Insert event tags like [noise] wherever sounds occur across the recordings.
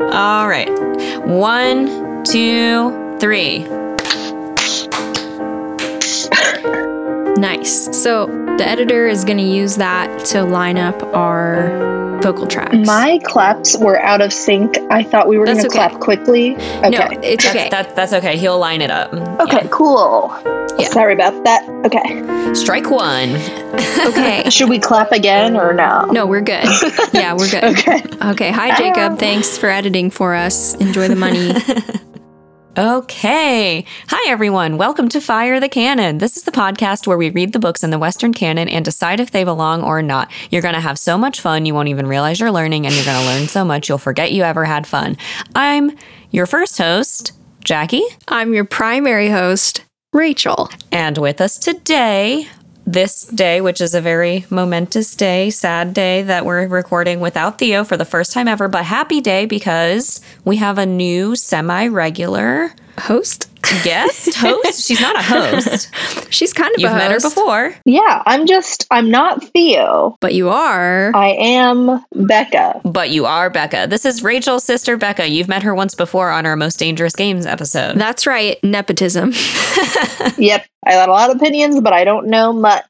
All right. One, two, three. Nice. So the editor is going to use that to line up our vocal tracks. My claps were out of sync. I thought we were going to okay. clap quickly. Okay. No, it's That's, okay. that, that's okay. He'll line it up. okay, cool. Yeah. Sorry about that. Okay. Strike one. okay. [laughs] Should we clap again or no? No, we're good. Yeah, we're good. [laughs] Okay. Okay. Hi, Jacob. Thanks for editing for us. Enjoy the money. [laughs] Okay. Hi, everyone. Welcome to Fire the Canon. This is the podcast where we read the books in the Western canon and decide if they belong or not. You're going to have so much fun, you won't even realize you're learning, and you're going to learn so much, you'll forget you ever had fun. I'm your first host, Jackie, I'm your primary host, Rachel. and with us today, this day, which is a very momentous day, sad day that we're recording without Theo for the first time ever, but happy day because we have a new semi regular Host? guest [laughs] host. She's not a host. [laughs] She's kind of You've a met her before. Yeah, I'm just, I'm not Theo. but you are. I am Becca. But you are Becca. This is Rachel's sister, Becca. You've met her once before on our Most Dangerous Games episode. That's right. Nepotism. [laughs] Yep. I got a lot of opinions, but I don't know much.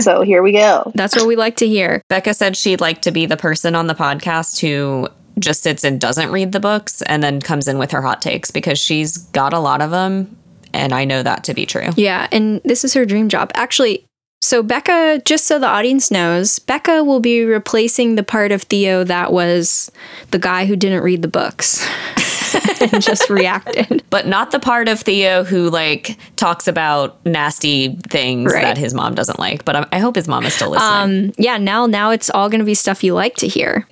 so here we go. That's what we like to hear. Becca said she'd like to be the person on the podcast who just sits and doesn't read the books and then comes in with her hot takes because she's got a lot of them. And I know that to be true. Yeah, and this is her dream job. Actually, so Becca, just so the audience knows, Becca will be replacing the part of Theo that was the guy who didn't read the books [laughs] and just reacted. [laughs] But not the part of Theo who like talks about nasty things Right. that his mom doesn't like. But I, I hope his mom is still listening. Um, yeah, now now it's all going to be stuff you like to hear.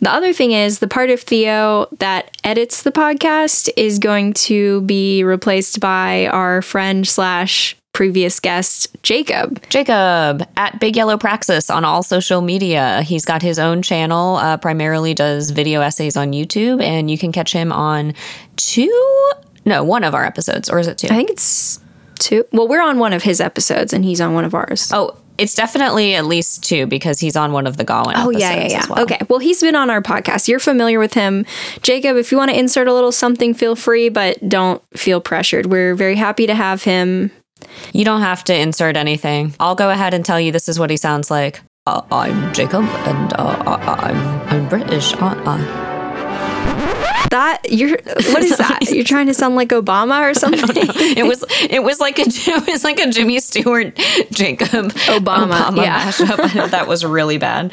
The other thing is the part of Theo that edits the podcast is going to be replaced by our friend slash previous guest Jacob. Jacob at Big Yellow Praxis on all social media. He's got his own channel, uh, primarily does video essays on YouTube, and you can catch him on two, no, one of our episodes, or is it two? I think it's two. Well, we're on one of his episodes and he's on one of ours. Oh, it's definitely at least two because he's on one of the Gawain Oh episodes yeah, yeah, yeah. well. Okay. Well, he's been on our podcast. You're familiar with him, Jacob. If you want to insert a little something, feel free, but don't feel pressured. We're very happy to have him. You don't have to insert anything. I'll go ahead and tell you this is what he sounds like. Uh, I'm Jacob, and uh, uh, I'm I'm British, aren't I? That you're. What is that? [laughs] You're trying to sound like Obama or something? [laughs] it was it was like a [laughs] it was like a Jimmy Stewart Jacob Obama, yeah. mashup. I thought that was really bad.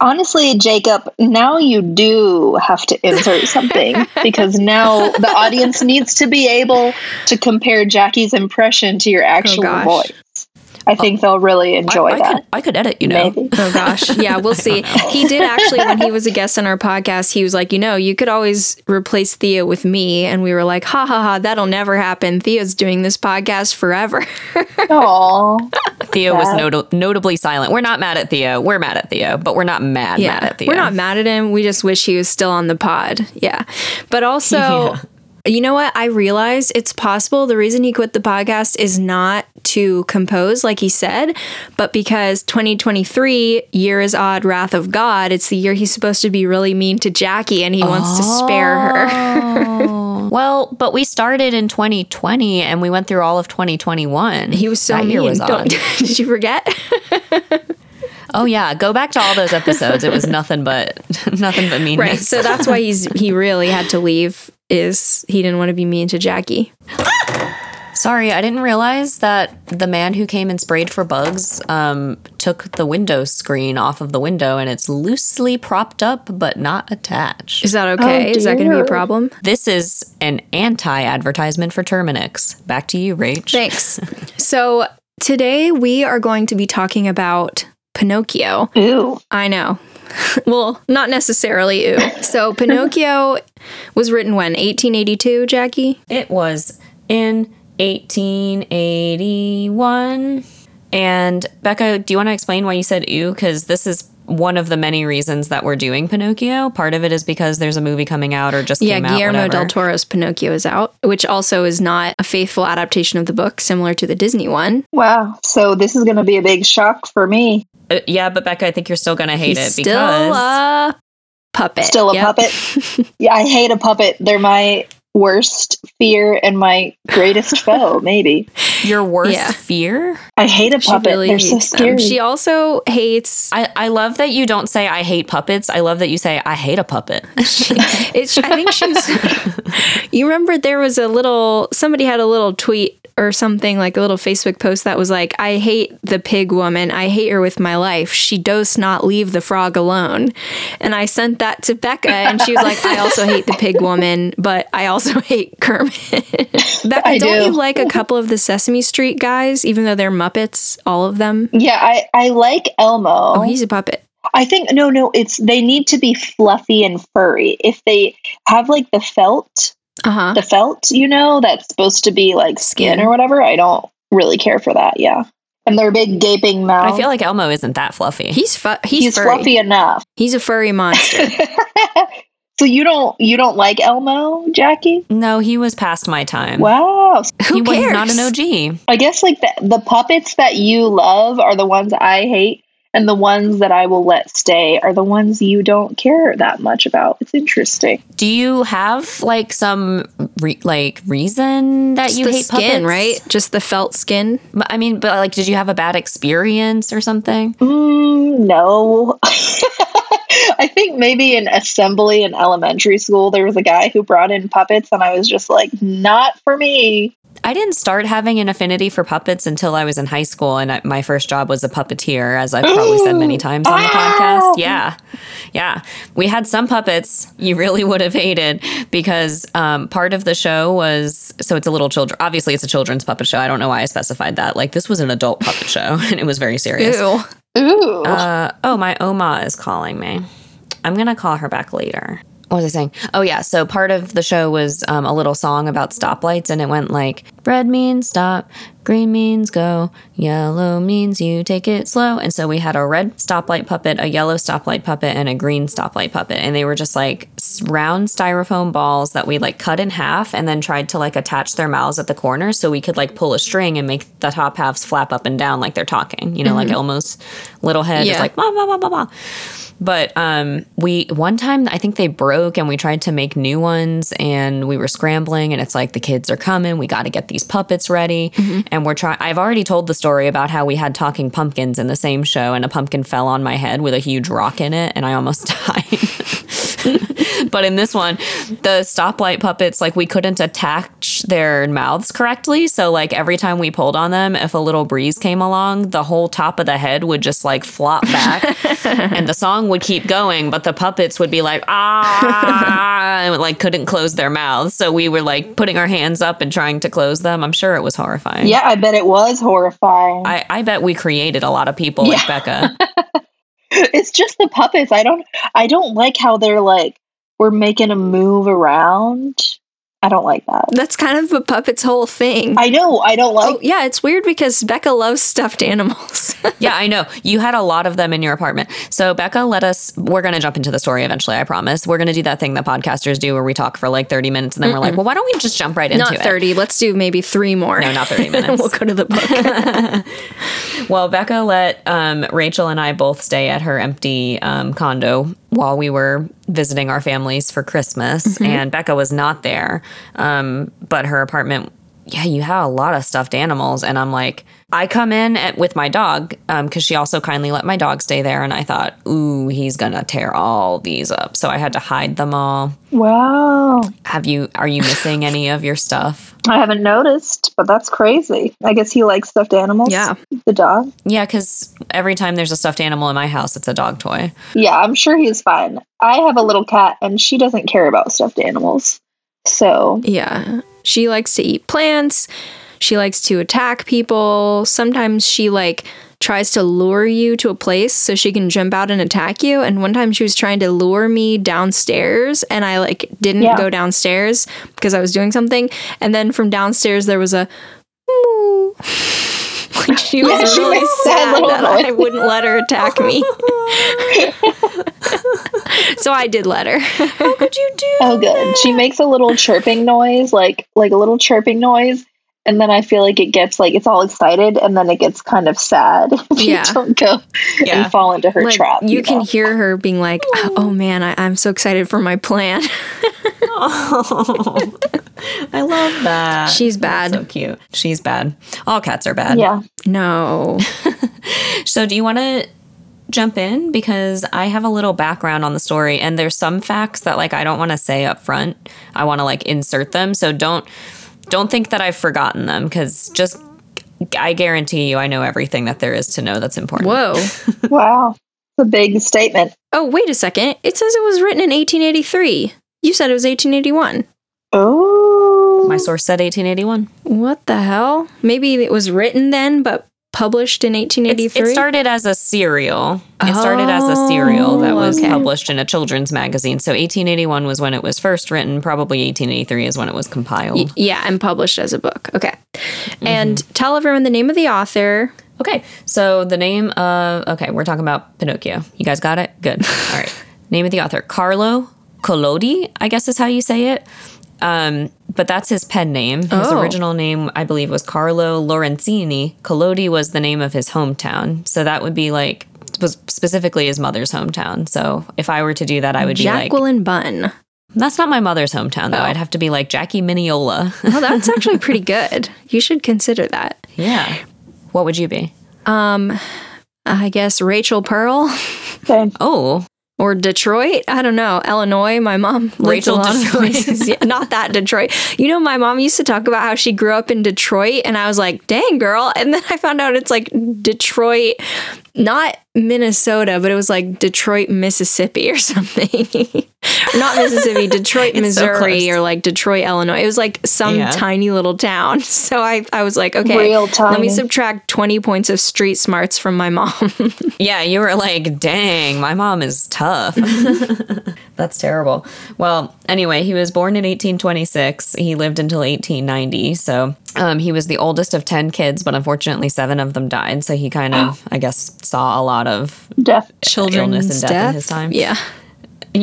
Honestly, Jacob, now you do have to insert something [laughs] because now the audience needs to be able to compare Jackie's impression to your oh, actual gosh. voice. I think oh. they'll really enjoy I, I that. could I could edit, you know. Maybe. Oh gosh. Yeah, we'll [laughs] see. He did actually when he [laughs] was a guest on our podcast, he was like, you know, you could always replace Theo with me. And we were like, ha ha ha, that'll never happen. Theo's doing this podcast forever. [laughs] Aw. Theo was not- notably silent. We're not mad at Theo. We're mad at Theo, but we're not mad mad at Theo. We're not mad at him. We just wish he was still on the pod. Yeah. But also, you know what? I realized it's possible the reason he quit the podcast is not to compose, like he said, but because 2023, year is odd, wrath of God, it's the year he's supposed to be really mean to Jackie and he wants to spare her. Oh. [laughs] well, but we started in 2020 and we went through all of 2021. He was so that mean. year was odd. [laughs] did you forget? Oh yeah, go back to all those episodes. It was nothing but [laughs] nothing but meanness. right. So that's why he's he really had to leave is he didn't want to be mean to Jackie. [laughs] Sorry, I didn't realize that the man who came and sprayed for bugs um, took the window screen off of the window and it's loosely propped up but not attached. Is that okay? is that going to be a problem? This is an anti advertisement for Terminix. Back to you, Rach. Thanks. [laughs] so today we are going to be talking about Pinocchio. Ooh. I know. [laughs] well, not necessarily ooh. So [laughs] Pinocchio was written when? 1882, Jackie? It was in 1881. And Becca, do you want to explain why you said ew? Because this is one of the many reasons that we're doing Pinocchio. Part of it is because there's a movie coming out or just Yeah, came out. Guillermo whatever. del Toro's Pinocchio is out, which also is not a faithful adaptation of the book, similar to the Disney one. Wow. So this is going to be a big shock for me. Uh, yeah, but Becca, I think you're still going to hate He's it still because a puppet. Still a Yep. puppet. [laughs] yeah, I hate a puppet. They're my worst fear and my greatest foe, [laughs] maybe. Your worst Yeah. fear? I hate a puppet. really They're so hates them. scary. She also hates. I, I love that you don't say I hate puppets. I love that you say I hate a puppet. [laughs] It's. I think she's. you remember there was a little. Somebody had a little tweet or something like a little Facebook post that was like, "I hate the pig woman. I hate her with my life. She does not leave the frog alone." And I sent that to Becca, and she was like, "I also hate the pig woman, but I also [laughs] hate Kermit." [laughs] Becca, I don't do. you like a couple of the Sesame Street guys, even though they're Muppets, all of them? yeah, I, I like Elmo. Oh, he's a puppet. I think no, no, it's they need to be fluffy and furry. If they have like the felt, Uh huh. the felt, you know, that's supposed to be like skin, Skin. or whatever, I don't really care for that. Yeah, and their big gaping mouth. I feel like Elmo isn't that fluffy. He's fu- he's, he's furry. fluffy enough. He's a furry monster. [laughs] so you don't you don't like Elmo, Jackie? no, he was past my time. Wow. Who he was not an OG. I guess like the the puppets that you love are the ones I hate, and the ones that I will let stay are the ones you don't care that much about. It's interesting. Do you have like some re- like reason that It's you the hate skin, puppets? right? Just the felt skin. I mean, but like, did you have a bad experience or something? Mm, no. [laughs] I think maybe in assembly in elementary school, there was a guy who brought in puppets, and I was just like, not for me. I didn't start having an affinity for puppets until I was in high school, and I, my first job was a puppeteer, as I've probably said many times on the podcast. Yeah, yeah, we had some puppets you really would have hated because um, part of the show was so it's a little children. Obviously, it's a children's puppet show. I don't know why I specified that. Like this was an adult puppet show, [laughs] and it was very serious. Ew. Ooh. Uh, oh, my Oma is calling me. I'm going to call her back later. What was I saying? Oh, yeah. So part of the show was um, a little song about stoplights, and it went like red means stop, green means go, yellow means you take it slow. And so we had a red stoplight puppet, a yellow stoplight puppet, and a green stoplight puppet. And they were just like round styrofoam balls that we like cut in half and then tried to like attach their mouths at the corners so we could like pull a string and make the top halves flap up and down like they're talking, you know, like Elmo's little head is like, blah, blah, blah, blah, blah. But um, we one time I think they broke and we tried to make new ones and we were scrambling and it's like the kids are coming. We got to get these puppets ready and we're trying. I've already told the story about how we had talking pumpkins in the same show and a pumpkin fell on my head with a huge rock in it and I almost [laughs] died. [laughs] but in this one, the stoplight puppets like we couldn't attach their mouths correctly. So like every time we pulled on them, if a little breeze came along, the whole top of the head would just like flop back [laughs] and the song would keep going, but the puppets would be like, ah, and like couldn't close their mouths. So we were like putting our hands up and trying to close them. I'm sure it was horrifying. yeah, I bet it was horrifying. I, I bet we created a lot of people like Becca. [laughs] it's just the puppets. I don't I don't like how they're like we're making a move around. I don't like that. That's kind of a puppet's whole thing. I know. I don't like oh, yeah, it's weird because Becca loves stuffed animals. [laughs] yeah, I know. You had a lot of them in your apartment. So, Becca, let us, we're going to jump into the story eventually, I promise. We're going to do that thing that podcasters do where we talk for like 30 minutes and then we're like, well, why don't we just jump right into not it? 30. Let's do maybe three more. No, not 30 [laughs] minutes. we'll go to the book. [laughs] Well, Becca let um, Rachel and I both stay at her empty um, condo while we were visiting our families for Christmas, and Becca was not there. Um, but her apartment, yeah, you have a lot of stuffed animals, and I'm like, I come in at, with my dog um, because she also kindly let my dog stay there, and I thought, ooh, he's gonna tear all these up, so I had to hide them all. Wow. Have you? Are you missing any of your stuff? [laughs] I haven't noticed, but that's crazy. I guess he likes stuffed animals. Yeah. The dog. Yeah, because every time there's a stuffed animal in my house, it's a dog toy. Yeah, I'm sure he's fine. I have a little cat and she doesn't care about stuffed animals. So yeah. She likes to eat plants. She likes to attack people. Sometimes she like tries to lure you to a place so she can jump out and attack you. And one time she was trying to lure me downstairs and I like didn't Yeah. go downstairs because I was doing something. And then from downstairs there was a moo. [laughs] Like [laughs] she was Yeah, she really makes [laughs] sad little that. I wouldn't let her attack me. [laughs] so I did let her. How could you do? oh good. She makes a little chirping noise, like like a little chirping noise, and then I feel like it gets like it's all excited, and then it gets kind of sad [laughs] if Yeah. you don't go Yeah. and fall into her like trap. you can know? hear her being like, "Oh man, I, I'm so excited for my plan." oh, [laughs] I love that. She's That's bad. so cute. She's bad. All cats are bad. yeah. no. [laughs] So, do you want to jump in because I have a little background on the story, and there's some facts that like I don't want to say up front. I want to like insert them, so don't don't think that I've forgotten them because just I guarantee you I know everything that there is to know that's important. Whoa. [laughs] Wow. It's a big statement. Oh, wait a second. It says it was written in 1883. You said it was 1881. Oh. My source said 1881. What the hell? Maybe it was written then, but published in It's- 1883. It started as a serial. It started as a serial that Oh, was okay. published in a children's magazine. So 1881 was when it was first written. Probably 1883 is when it was compiled. Y- yeah, and published as a book. Okay. Mm-hmm. And tell everyone the name of the author. Okay, so the name of okay, we're talking about Pinocchio. You guys got it? Good. [laughs] All right. Name of the author Carlo Collodi, I guess is how you say it. Um, but that's his pen name. His Oh. original name, I believe, was Carlo Lorenzini. Collodi was the name of his hometown, so that would be like was specifically his mother's hometown. So if I were to do that, I would be like, Jacqueline Bunn. that's not my mother's hometown though. Oh. I'd have to be like Jackie Mineola. [laughs] well, that's actually pretty [laughs] good. You should consider that. yeah. What would you be? Um, I guess Rachel Pearl Same. Oh, or Detroit. I don't know. Illinois. My mom Rachel a lot of Detroit. Yeah, not that Detroit. You know, my mom used to talk about how she grew up in Detroit, and I was like, "Dang, girl!" And then I found out it's like Detroit, not Minnesota, but it was like Detroit, Mississippi, or [laughs] something. not Mississippi, [laughs] Detroit, It's so Missouri, or like Detroit, Illinois. It was like some Yeah. tiny little town. [laughs] So I, I was like, okay, let me subtract twenty points of street smarts from my mom. Yeah, you were like, dang, my mom is tough. That's terrible. Well, anyway, he was born in 1826. He lived until 1890. So um, he was the oldest of 10 kids, but unfortunately, seven of them died. So he kind of, I guess, saw a lot of, Death. Illness and death in his time. Yeah.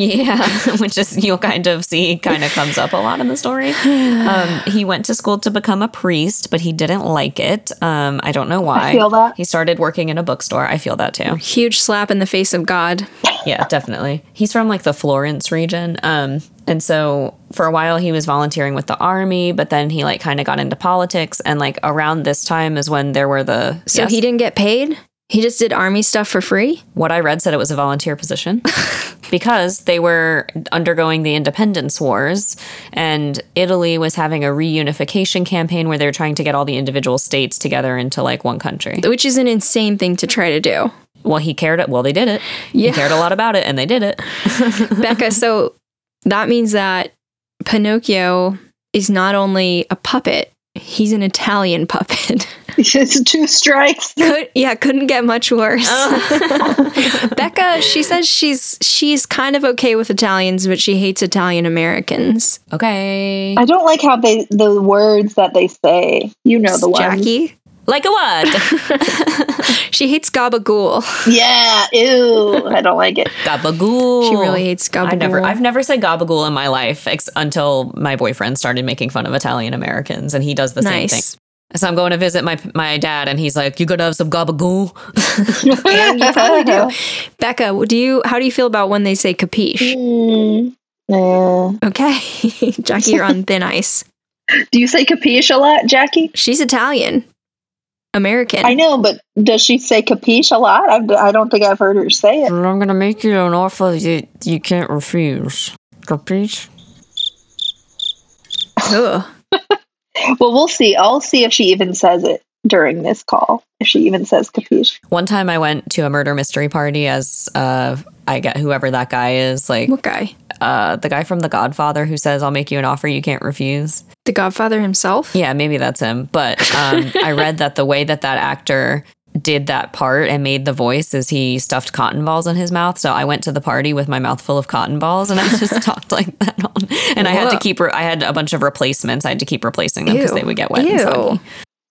[laughs] yeah, [laughs] which is, you'll kind of see, kind of comes up a lot in the story. [sighs] Um, he went to school to become a priest, but he didn't like it. Um, I don't know why. feel that. He started working in a bookstore. I feel that too. Huge slap in the face of God. Yeah, definitely. He's from like the Florence region. Um, and so for a while he was volunteering with the army, but then he like kind of got into politics. And like around this time is when there were the. So Yes? he didn't get paid? He just did army stuff for free? what I read said it was a volunteer position [laughs] because they were undergoing the independence wars and Italy was having a reunification campaign where they were trying to get all the individual states together into like one country. Which is an insane thing to try to do. Well, he cared well they did it. Yeah. He cared a lot about it and they did it. [laughs] [laughs] Becca, so that means that Pinocchio is not only a puppet, he's an Italian puppet. [laughs] It's two strikes. [laughs] Could, yeah, couldn't get much worse. Oh. [laughs] Becca, she says she's she's kind of okay with Italians, but she hates Italian Americans. Okay. I don't like how they the words that they say. You know the ones. Jackie, Like a what? [laughs] she hates gabagool. Yeah. Ew. I don't like it. Gabagool. She really hates gabagool. I never, I've never said gabagool in my life ex- until my boyfriend started making fun of Italian Americans, and he does the same thing. So I'm going to visit my my dad, and he's like, "You gotta have some gabagool." [laughs] And you probably do. Becca, do you how do you feel about when they say capiche? Mm, yeah. Okay. [laughs] Jackie, you're on thin ice. Do you say capiche a lot, Jackie? She's Italian. American. I know, but does she say capiche a lot? I've, I don't think I've heard her say it. I'm gonna make you an offer you you can't refuse. Capiche? Ugh. [laughs] Well, we'll see. I'll see if she even says it during this call. If she even says capiche. One time I went to a murder mystery party as uh I get whoever that guy is, like What guy? uh the guy from The Godfather who says, "I'll make you an offer you can't refuse." The Godfather himself? Yeah, maybe that's him. But um, I [laughs] read that the way that that actor did that part and made the voice is he stuffed cotton balls in his mouth. So I went to the party with my mouth full of cotton balls and I just [laughs] talked like that on. And I had to keep. Re- I had a bunch of replacements. I had to keep replacing them because they would get wet. Ew. And soggy.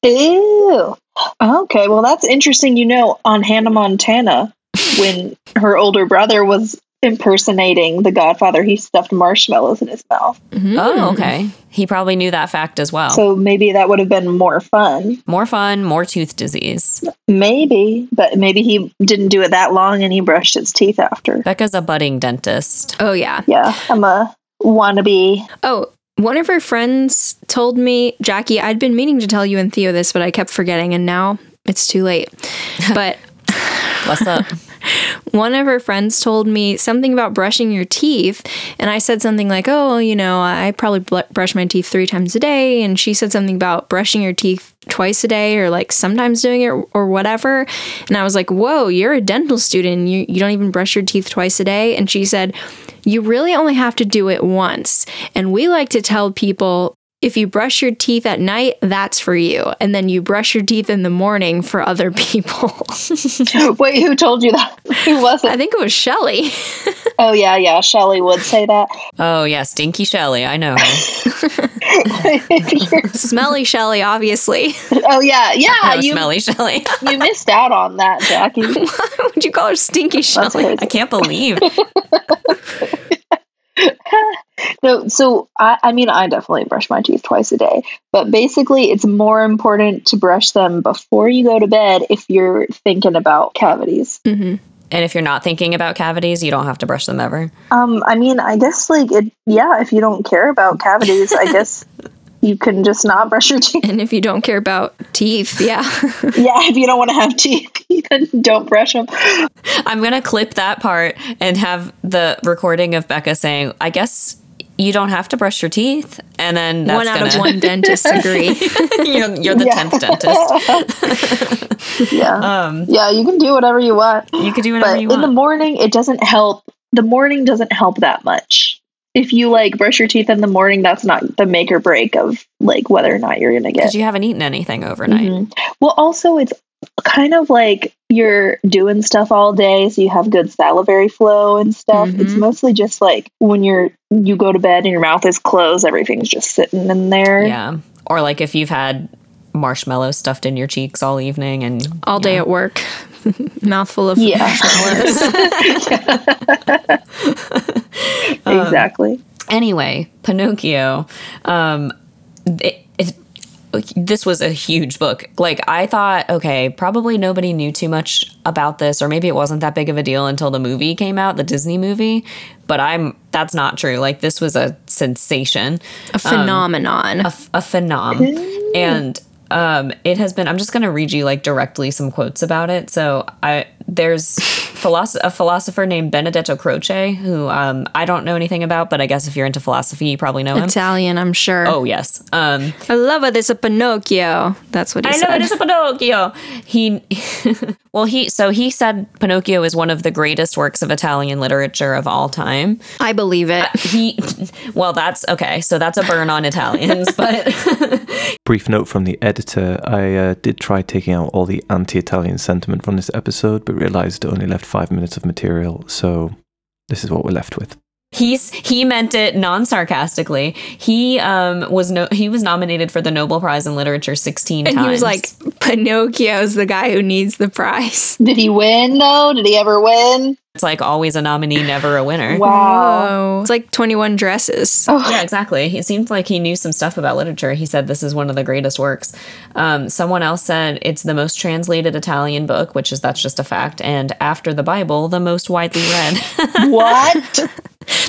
Ew. Okay, well that's interesting. You know, on Hannah Montana, when her older brother was impersonating the Godfather, he stuffed marshmallows in his mouth. Mm-hmm. Oh, okay. He probably knew that fact as well. So maybe that would have been more fun. more fun, more tooth disease. Maybe, but maybe he didn't do it that long and he brushed his teeth after. Becca's a budding dentist. Oh yeah. Yeah, I'm a wannabe. Oh, one of her friends told me, Jackie, I'd been meaning to tell you and Theo this, but I kept forgetting, and now it's too late. [laughs] But What's up? [laughs] [laughs] one of her friends told me something about brushing your teeth, and I said something like, "Oh, you know, I probably brush my teeth three times a day," and she said something about brushing your teeth twice a day, or like sometimes doing it, or whatever. And I was like, "Whoa, you're a dental student. You you don't even brush your teeth twice a day?" And she said, "You really only have to do it once." And we like to tell people. If you brush your teeth at night, that's for you. And then you brush your teeth in the morning for other [laughs] people. [laughs] Wait, who told you that? [laughs] Who was I think it was Shelly. Oh yeah, yeah. Shelly would say that. Oh, yeah, Stinky Shelly. I know. Smelly Shelly, obviously. oh yeah, yeah. Oh, you smelly Shelly. you missed out on that, Jackie. Why would you call her Stinky That's Shelly? I can't believe. No, so I, I mean, I definitely brush my teeth twice a day, but basically, it's more important to brush them before you go to bed if you're thinking about cavities. hmm And if you're not thinking about cavities, you don't have to brush them ever. Um, I mean, I guess like it, yeah. If you don't care about cavities, I guess [laughs] you can just not brush your teeth. And if you don't care about teeth, yeah. [laughs] Yeah, if you don't want to have teeth, [laughs] then don't brush them. I'm going to clip that part and have the recording of Becca saying, I guess you don't have to brush your teeth. And then that's one out gonna, of one [laughs] dentist agree. [laughs] you're, you're the Yeah. 10th dentist. [laughs] Yeah, Um, yeah. You can do whatever you want. you could do whatever but you in the morning it doesn't help the morning doesn't help that much if you like brush your teeth in the morning that's not the make or break of like whether or not you're gonna get. Because you haven't eaten anything overnight. Mhm. well also it's kind of like you're doing stuff all day so you have good salivary flow and stuff it's Mhm. mostly just like when you're you go to bed and your mouth is closed everything's just sitting in there Yeah. Or like if you've had marshmallows stuffed in your cheeks all evening and All day at work. [laughs] Mouthful of Yeah. marshmallows. [laughs] [laughs] exactly Anyway, Pinocchio. Um, it, it, this was a huge book. Like I thought, okay, probably nobody knew too much about this, or maybe it wasn't that big of a deal until the movie came out, the Disney movie. But I'm that's not true. Like this was a sensation, a phenomenon. a, a phenom, and um, it has been. I'm just going to read you like directly some quotes about it. So I there's philosoph- a philosopher named Benedetto Croce who um, I don't know anything about, but I guess if you're into philosophy, you probably know him. Italian, I'm sure. Oh yes. Um, I love it. It's a Pinocchio. That's what he I said. know it is a Pinocchio. He, [laughs] well, he so he said Pinocchio is one of the greatest works of Italian literature of all time. I believe it. He, [laughs] well, that's okay. So that's a burn on Italians, [laughs] but Brief note from the editor I uh, did try taking out all the anti Italian sentiment from this episode, but realized it only left five minutes of material, so this is what we're left with. He's he meant it non sarcastically. He um was no he was nominated for the Nobel Prize in Literature sixteen And times. he was like, Pinocchio's the guy who needs the prize. [laughs] did he win though did he ever win it's like always a nominee, never a winner. wow Whoa. It's like 21 dresses. Oh. Yeah, exactly. It seemed like he knew some stuff about literature. He said this is one of the greatest works. Um, someone else said it's the most translated Italian book, which is that's just a fact. And after the Bible, the most widely read. [laughs] what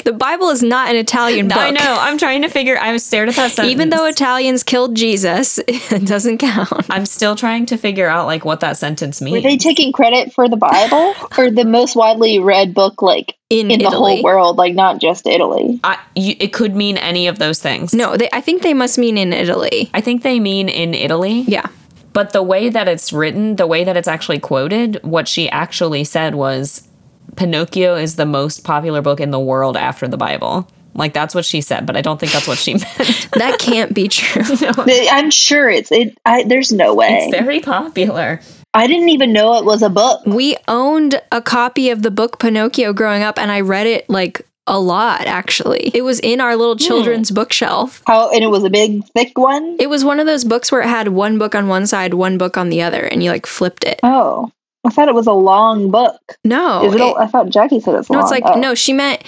The Bible is not an Italian book. I know. I'm trying to figure. I was stared at that sentence. Even though Italians killed Jesus, [laughs] it doesn't count. I'm still trying to figure out like what that sentence means. Were they taking credit for the Bible [laughs] or the most widely read book, like In, in the whole world, like not just Italy? I, you, it could mean any of those things. No, they, I think they must mean in Italy. I think they mean in Italy. Yeah. But the way that it's written, the way that it's actually quoted, what she actually said was Pinocchio is the most popular book in the world after the Bible. Like that's what she said, but I don't think that's what she [laughs] meant. That can't be true. [laughs] They- I'm sure it's it. I, there's no way. it's very popular. I didn't even know it was a book. We owned a copy of the book Pinocchio growing up, and I read it like a lot, actually. It was in our little hmm. children's bookshelf. How and it was a big, thick one. It was one of those books where it had one book on one side, one book on the other, and you like flipped it. Oh, I thought it was a long book. No, Is it? it- a- I thought Jackie said it's no, long. No it's like Oh. no. She meant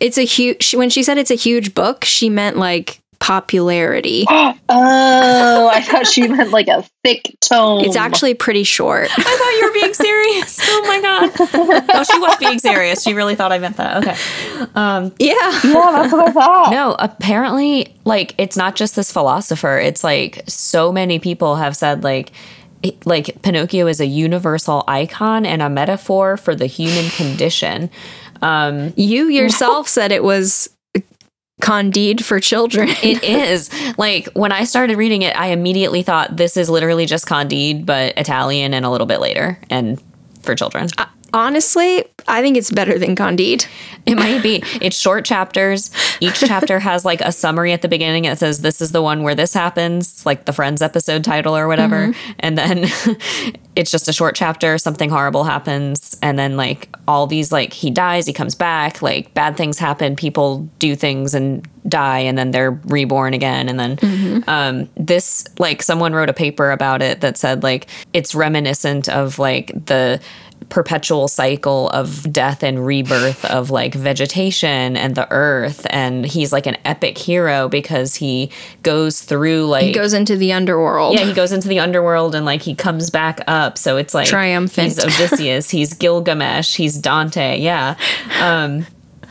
it's a huge. She, when she said it's a huge book, she meant like popularity. [gasps] oh, I thought she [laughs] meant like a thick tome. It's actually pretty short. I thought you were being [laughs] serious. Oh my god. [laughs] No, she was being serious. She really thought I meant that. Okay. Um, yeah. Yeah, that's what I thought. no, apparently, like it's not just this philosopher. It's like so many people have said like. Like Pinocchio is a universal icon and a metaphor for the human condition. Um, You yourself said it was Candide for children. It [laughs] is. Like when I started reading it, I immediately thought this is literally just Candide, but Italian and a little bit later and for children. Honestly, I think it's better than Candide. It might be. It's short chapters. Each chapter has like a summary at the beginning. It says, This is the one where this happens, like the Friends episode title or whatever. And then [laughs] it's just a short chapter. Something horrible happens. And then, like, all these, like, he dies, he comes back, like, bad things happen. People do things and die, and then they're reborn again. And then um, this, like, someone wrote a paper about it that said, like, it's reminiscent of, like, the perpetual cycle of death and rebirth of like vegetation and the earth and he's like an epic hero because he goes through like He goes into the underworld. yeah he goes into the underworld and like he comes back up so it's like Triumphant. he's odysseus he's gilgamesh he's dante yeah um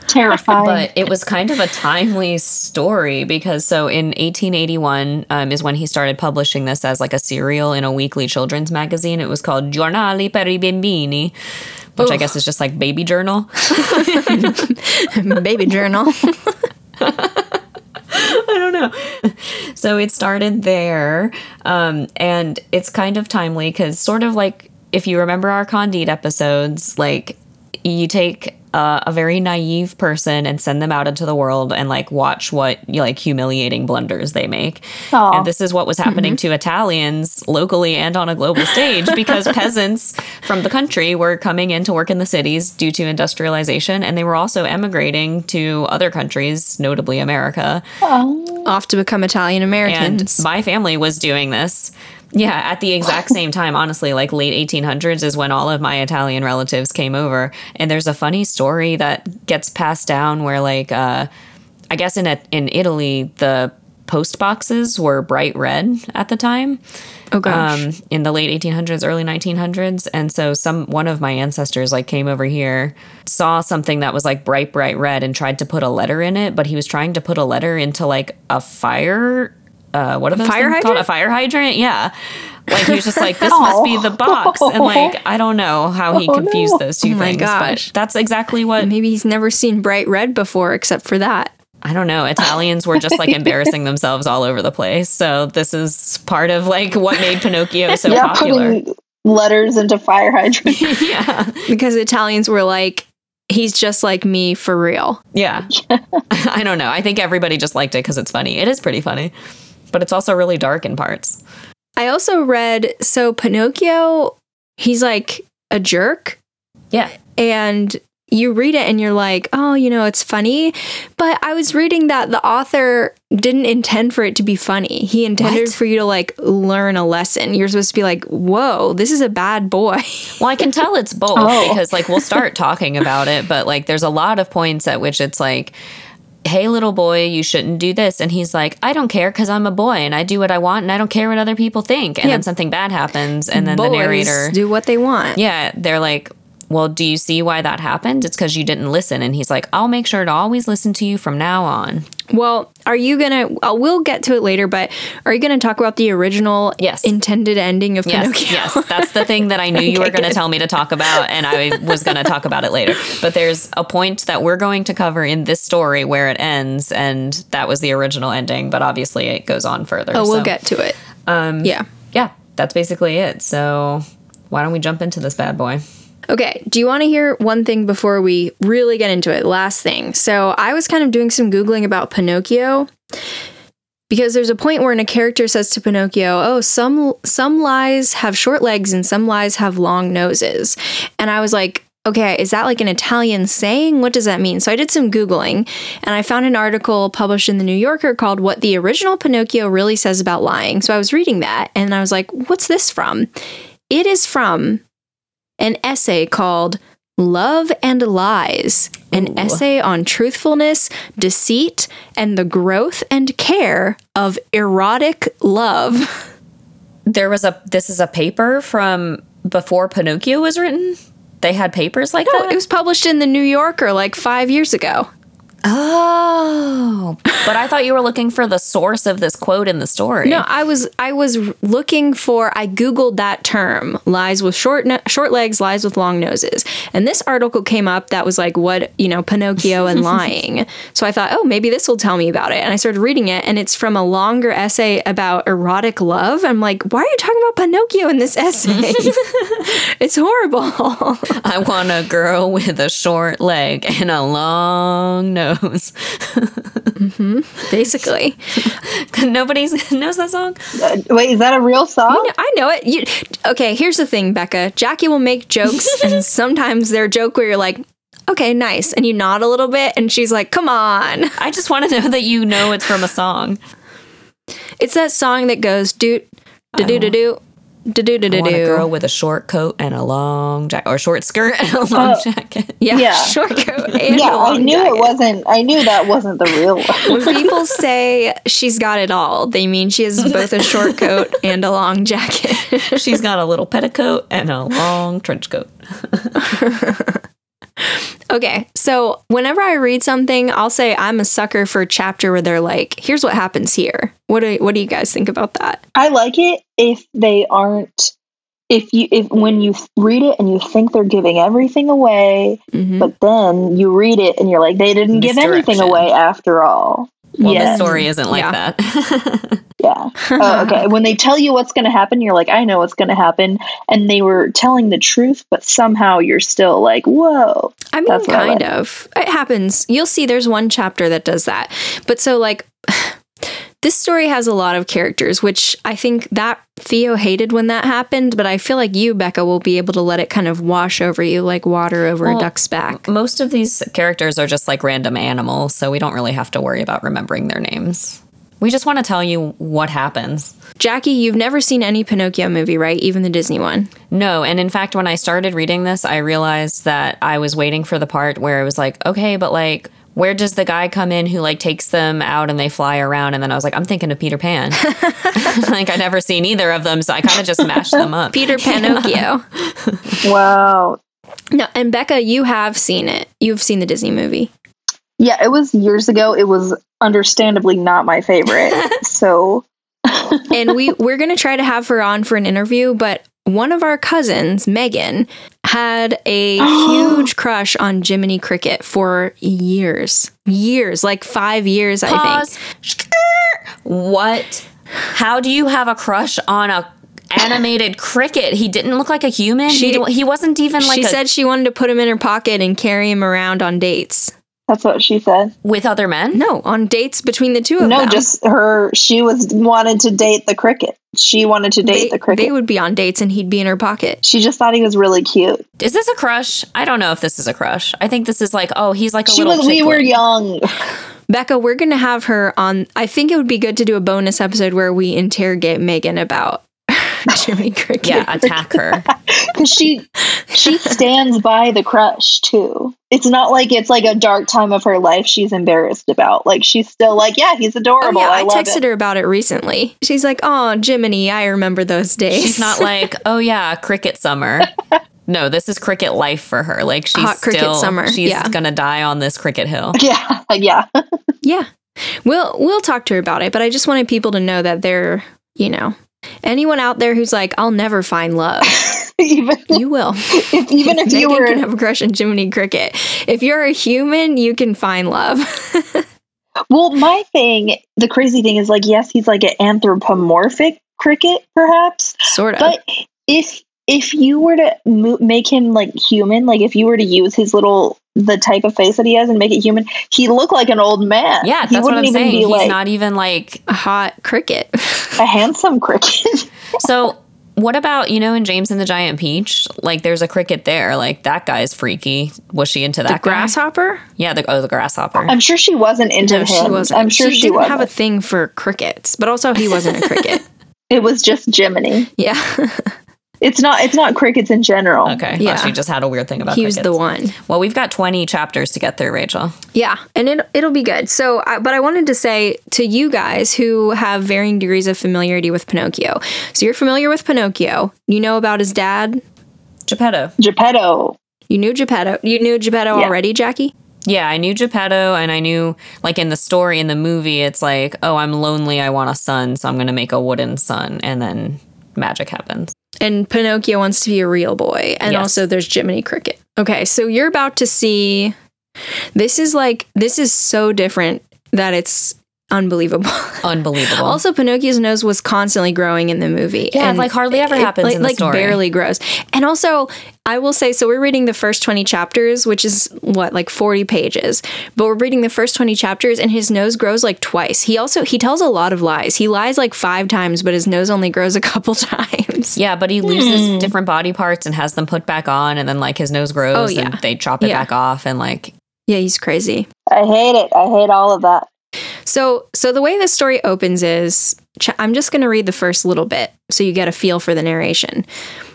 Terrifying. but it was kind of a timely story because so in 1881 um, is when he started publishing this as like a serial in a weekly children's magazine. It was called Giornale per i Bambini, which I guess is just like baby journal. [laughs] [laughs] Baby journal. I don't know. So it started there, um, and it's kind of timely because sort of like if you remember our Candide episodes, like you take uh, a very naive person and send them out into the world and like watch what like humiliating blunders they make. Aw. And this is what was happening to Italians locally and on a global stage because [laughs] peasants from the country were coming in to work in the cities due to industrialization and they were also emigrating to other countries, notably America. Off to become Italian And Americans. my family was doing this. Yeah, at the exact [laughs] same time, honestly, like late 1800s is when all of my Italian relatives came over. And there's a funny story that gets passed down where, like, uh, I guess in a, in Italy, the post boxes were bright red at the time. oh gosh. Um, in the late 1800s, early 1900s, and so some one of my ancestors like came over here, saw something that was like bright, bright red, and tried to put a letter in it, but he was trying to put a letter into like a fire. Uh, what are those fire called? hydrant? A fire hydrant? Yeah. Like he was just like, this must be the box, and [laughs] like I don't know how he Oh, confused no. those two Oh my things, gosh. but that's exactly what Maybe he's never seen bright red before except for that. I don't know. Italians were just like [laughs] embarrassing themselves all over the place. So this is part of like what made Pinocchio [laughs] so yeah, popular. putting letters into fire hydrants. yeah. Because Italians were like, he's just like me for real. Yeah. I don't know. I think everybody just liked it because it's funny. It is pretty funny, but it's also really dark in parts. I also read so Pinocchio, he's like a jerk Yeah. and you read it and you're like, oh, you know, it's funny. But I was reading that the author didn't intend for it to be funny. He intended What? for you to like learn a lesson. You're supposed to be like, whoa, this is a bad boy. [laughs] Well, I can tell it's both Oh. because like we'll start talking about it, but like there's a lot of points at which it's like, hey, little boy, you shouldn't do this. And he's like, I don't care because I'm a boy and I do what I want and I don't care what other people think. And Yeah. then something bad happens. And then Boys the narrator, do what they want. yeah, they're like, well, do you see why that happened? It's because you didn't listen. And he's like, I'll make sure to always listen to you from now on. Well, are you gonna? Uh, we'll get to it later, but are you gonna talk about the original Yes. intended ending of Yes, Pinocchio? yes, that's the thing that I knew [laughs] you were going to tell me to talk about, and I was going to talk about it later. But there's a point that we're going to cover in this story where it ends, and that was the original ending. But obviously, it goes on further. Oh, we'll so, get to it. Um, Yeah. yeah, that's basically it. So why don't we jump into this bad boy? Okay, do you want to hear one thing before we really get into it? Last thing. So, I was kind of doing some Googling about Pinocchio because there's a point where a character says to Pinocchio, "Oh, some some lies have short legs and some lies have long noses." And I was like, "Okay, is that like an Italian saying? What does that mean?" So I did some googling and I found an article published in the New Yorker called "What the Original Pinocchio Really Says About Lying." So I was reading that and I was like, "What's this from?" It is from an essay called Love and Lies, an Ooh. essay on truthfulness, deceit, and the growth and care of erotic love. [laughs] There was a this is a paper from before Pinocchio was written. They had papers like No, that. it was published in the New Yorker like five years ago. Oh, but I thought you were looking for the source of this quote in the story. No, I was I was looking for I googled that term lies with short no- short legs, lies with long noses, and this article came up that was like what you know Pinocchio and [laughs] lying. so I thought, oh, maybe this will tell me about it, and I started reading it, and it's from a longer essay about erotic love. I'm like, why are you talking about Pinocchio in this essay? [laughs] [laughs] it's horrible. I want a girl with a short leg and a long nose. Basically, [laughs] Nobody knows that song. Uh, wait, is that a real song? I know it. You, okay, here's the thing, Becca. Jackie will make jokes, and [laughs] sometimes they're a joke where you're like, okay, nice. And you nod a little bit, and she's like, come on. [laughs] I just want to know that you know it's from a song. It's that song that goes, do, do, do, do, do, do, do, do, a girl do. with a short coat and a long jacket, or short skirt and a long Uh, jacket. [laughs] Yeah, Yeah. short coat. And yeah, I knew jacket. it wasn't. I knew that wasn't the real [laughs] one. When people say she's got it all, they mean she has both a short coat [laughs] and a long jacket. She's got a little petticoat and a long trench coat. Okay, so whenever I read something, I'll say I'm a sucker for a chapter where they're like, "Here's what happens here." What do what do you guys think about that? I like it if they aren't. If you if when you read it and you think they're giving everything away, Mhm. but then you read it and you're like they didn't give anything away after all. Well, yes. this story isn't like Yeah. that. [laughs] Yeah. Oh, okay. When they tell you what's going to happen, you're like, I know what's going to happen, and they were telling the truth, but somehow you're still like, whoa. I mean, That's what I kind of. It happens. You'll see there's one chapter that does that. But so, like, [sighs] this story has a lot of characters, which I think that Theo hated when that happened, but I feel like you, Becca, will be able to let it kind of wash over you like water over Well, a duck's back. Most of these characters are just like random animals, so we don't really have to worry about remembering their names. We just want to tell you what happens. Jackie, you've never seen any Pinocchio movie, right? Even the Disney one. No, and in fact, when I started reading this, I realized that I was waiting for the part where it was like, okay, but like, where does the guy come in who like takes them out and they fly around? And then I was like, I'm thinking of Peter Pan. [laughs] like, I never seen either of them, so I kind of just mashed them up. Peter [laughs] Pinocchio. Wow. no, and Becca, you have seen it. You've seen the Disney movie. Yeah, it was years ago. It was understandably not my favorite. [laughs] so, [laughs] and we we're gonna try to have her on for an interview, but one of our cousins, Megan, had a [gasps] huge crush on Jiminy Cricket for years. Years, like five years, I think. What? How do you have a crush on a animated [laughs] cricket? He didn't look like a human. She- he, he wasn't even like she a, said she wanted to put him in her pocket and carry him around on dates. That's what she said. with other men. No, on dates between the two of No, them. No, just her. She was wanted to date the cricket. She wanted to date they, the cricket. they would be on dates and he'd be in her pocket. she just thought he was really cute. Is this a crush? I don't know if this is a crush. I think this is like, oh, he's like a She little. was. We were young. [laughs] Becca, we're going to have her on. I think it would be good to do a bonus episode where we interrogate Megan about [laughs] Jiminy Cricket. Yeah, attack her. [laughs] because she she stands by the crush too. It's not like it's like a dark time of her life she's embarrassed about. Like she's still like, yeah, he's Oh adorable. yeah, I, I, love texted it. her about it recently. She's like, "Oh, Jiminy, I remember those days." She's not [laughs] like, oh yeah, cricket summer. No, this is cricket life for her. Like she's Hot cricket still, summer, She's yeah. gonna die on this cricket hill. Yeah, yeah. yeah. We'll we'll talk to her about it, but I just wanted people to know that they're, you know, anyone out there who's like, "I'll never find love," [laughs] even you will. if, even if [laughs] you were can have a crush on Jiminy Cricket. If you're a human, you can find love. [laughs] well, my thing, the crazy thing is like, yes, he's like an anthropomorphic cricket, perhaps, sort of. but if if you were to mo- make him like human, like if you were to use his little the type of face that he has and make it human, he looked like an old man. Yeah, he that's what I'm wouldn't even saying. be He's like not even like. a hot cricket. a [laughs] handsome cricket. [laughs] So, what about you know in James and the Giant Peach? Like, there's a cricket there. Like that guy's freaky. Was she into that the guy? grasshopper? Yeah, the oh the grasshopper. I'm sure she wasn't into No, him. she wasn't. I'm sure she, didn't wasn't. have a thing for crickets, but also he wasn't a cricket. [laughs] it was just Jiminy. yeah. It's not. It's not crickets in general. Okay. Yeah. Well, she just had a weird thing about he was crickets. the one. Well, we've got 20 chapters to get through, Rachel. Yeah, and it it'll be good. So, I, but I wanted to say to you guys who have varying degrees of familiarity with Pinocchio. So you're familiar with Pinocchio. You know about his dad. Geppetto. Geppetto. You knew Geppetto. You knew Geppetto Yeah. already, Jackie. Yeah, I knew Geppetto, and I knew, like, in the story, in the movie, it's like, oh, I'm lonely, I want a son, so I'm going to make a wooden son. And then magic happens. And Pinocchio wants to be a real boy. And Yes. also there's Jiminy Cricket. Okay, so you're about to see this is like this is so different that it's unbelievable. Unbelievable. [laughs] Also, Pinocchio's nose was constantly growing in the movie. Yeah, like hardly ever it- happens like, in the like story. barely grows. And also, I will say, so we're reading the first 20 chapters, which is what, like 40 pages. But we're reading the first 20 chapters and his nose grows like twice. He also, he tells a lot of lies. He lies like five times, but his nose only grows a [laughs] couple times. yeah, but he loses hmm. different body parts and has them put back on, and then, like, his nose grows, Oh, yeah. and they chop it Yeah. back off, and, like, Yeah, he's crazy. I hate it. I hate all of that. So, so the way this story opens is ch- I'm just going to read the first little bit so you get a feel for the narration.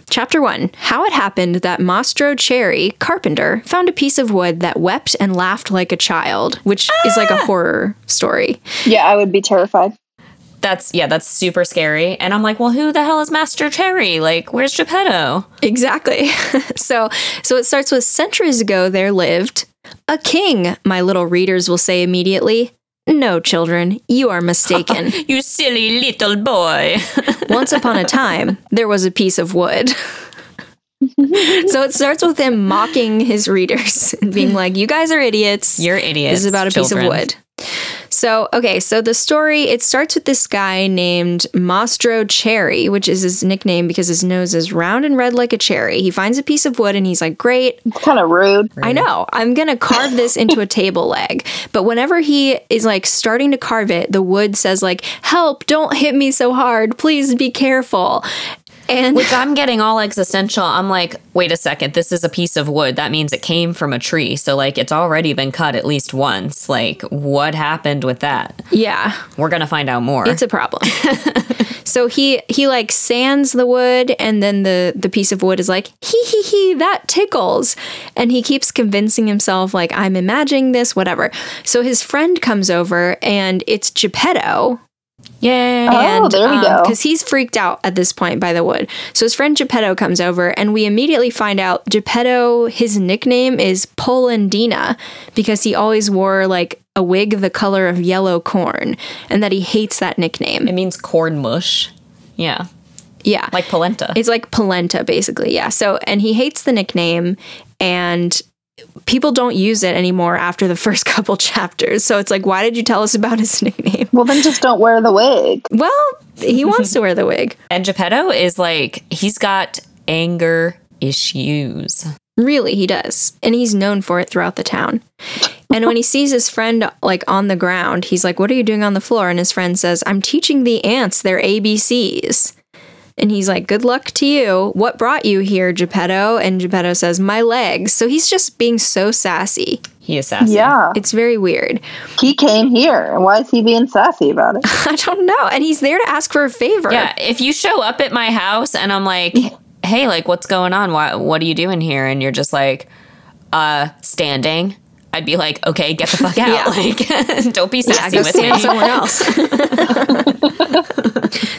Chapter 1 How it happened that Mastro Cherry, carpenter, found a piece of wood that wept and laughed like a child, which is like a ah! horror story. Yeah, I would be terrified. that's, yeah, that's super scary. And I'm like, well, who the hell is Master Cherry? Like, where's Geppetto? Exactly. [laughs] so, so it starts with centuries ago there lived a king, my little readers will say immediately. No, children, you are mistaken. [laughs] You silly little boy. [laughs] Once upon a time, there was a piece of wood. [laughs] so it starts with him mocking his readers and being like, You guys are idiots. You're idiots. This is about a piece of wood. So, okay, so the story it starts with this guy named Mastro Cherry, which is his nickname because his nose is round and red like a cherry. He finds a piece of wood and he's like, Great, It's kind of rude. I know. I'm going to carve this into a table leg. But whenever he is like starting to carve it, the wood says like, "Help, don't hit me so hard. Please be careful." And Which I'm getting all existential. I'm like, wait a second, this is a piece of wood. That means it came from a tree. So, like, it's already been cut at least once. Like, what happened with that? yeah, We're going to find out more. it's a problem. [laughs] so he he like sands the wood and then the the piece of wood is like, "Hee hee hee, that tickles." And he keeps convincing himself like, "I'm imagining this, whatever." So his friend comes over and it's Geppetto, Yay. Oh, there we um, go. Because he's freaked out at this point by the wood. So his friend Geppetto comes over, and we immediately find out Geppetto, his nickname is Polendina because he always wore like a wig the color of yellow corn, and that he hates that nickname. It means corn mush. Yeah. Yeah. Like polenta. It's like polenta, basically. Yeah. So, and he hates the nickname, and people don't use it anymore after the [laughs] first couple chapters. So it's like, why did you tell us about his [laughs] nickname? Well, then just don't wear the wig. Well, he [laughs] wants to wear the wig. and Geppetto is like, he's got anger issues. Really, he does. And he's known for it throughout the town. And when he sees his friend like on the ground, he's like, What are you doing on the floor? And his friend says, I'm teaching the ants their ABCs. And he's like, Good luck to you. What brought you here, Geppetto? And Geppetto says, My legs. So he's just being so sassy. He is sassy. Yeah, It's very weird. he came here. Why is he being sassy about it? [laughs] I don't know. And he's there to ask for a favor. Yeah. If you show up at my house and I'm like, hey, like, what's going on? What, what are you doing here? And you're just like, uh, standing. I'd be like, okay, get the fuck [laughs] out. Yeah. [laughs] Like, don't be Yeah, sassy go with stand me. somewhere else.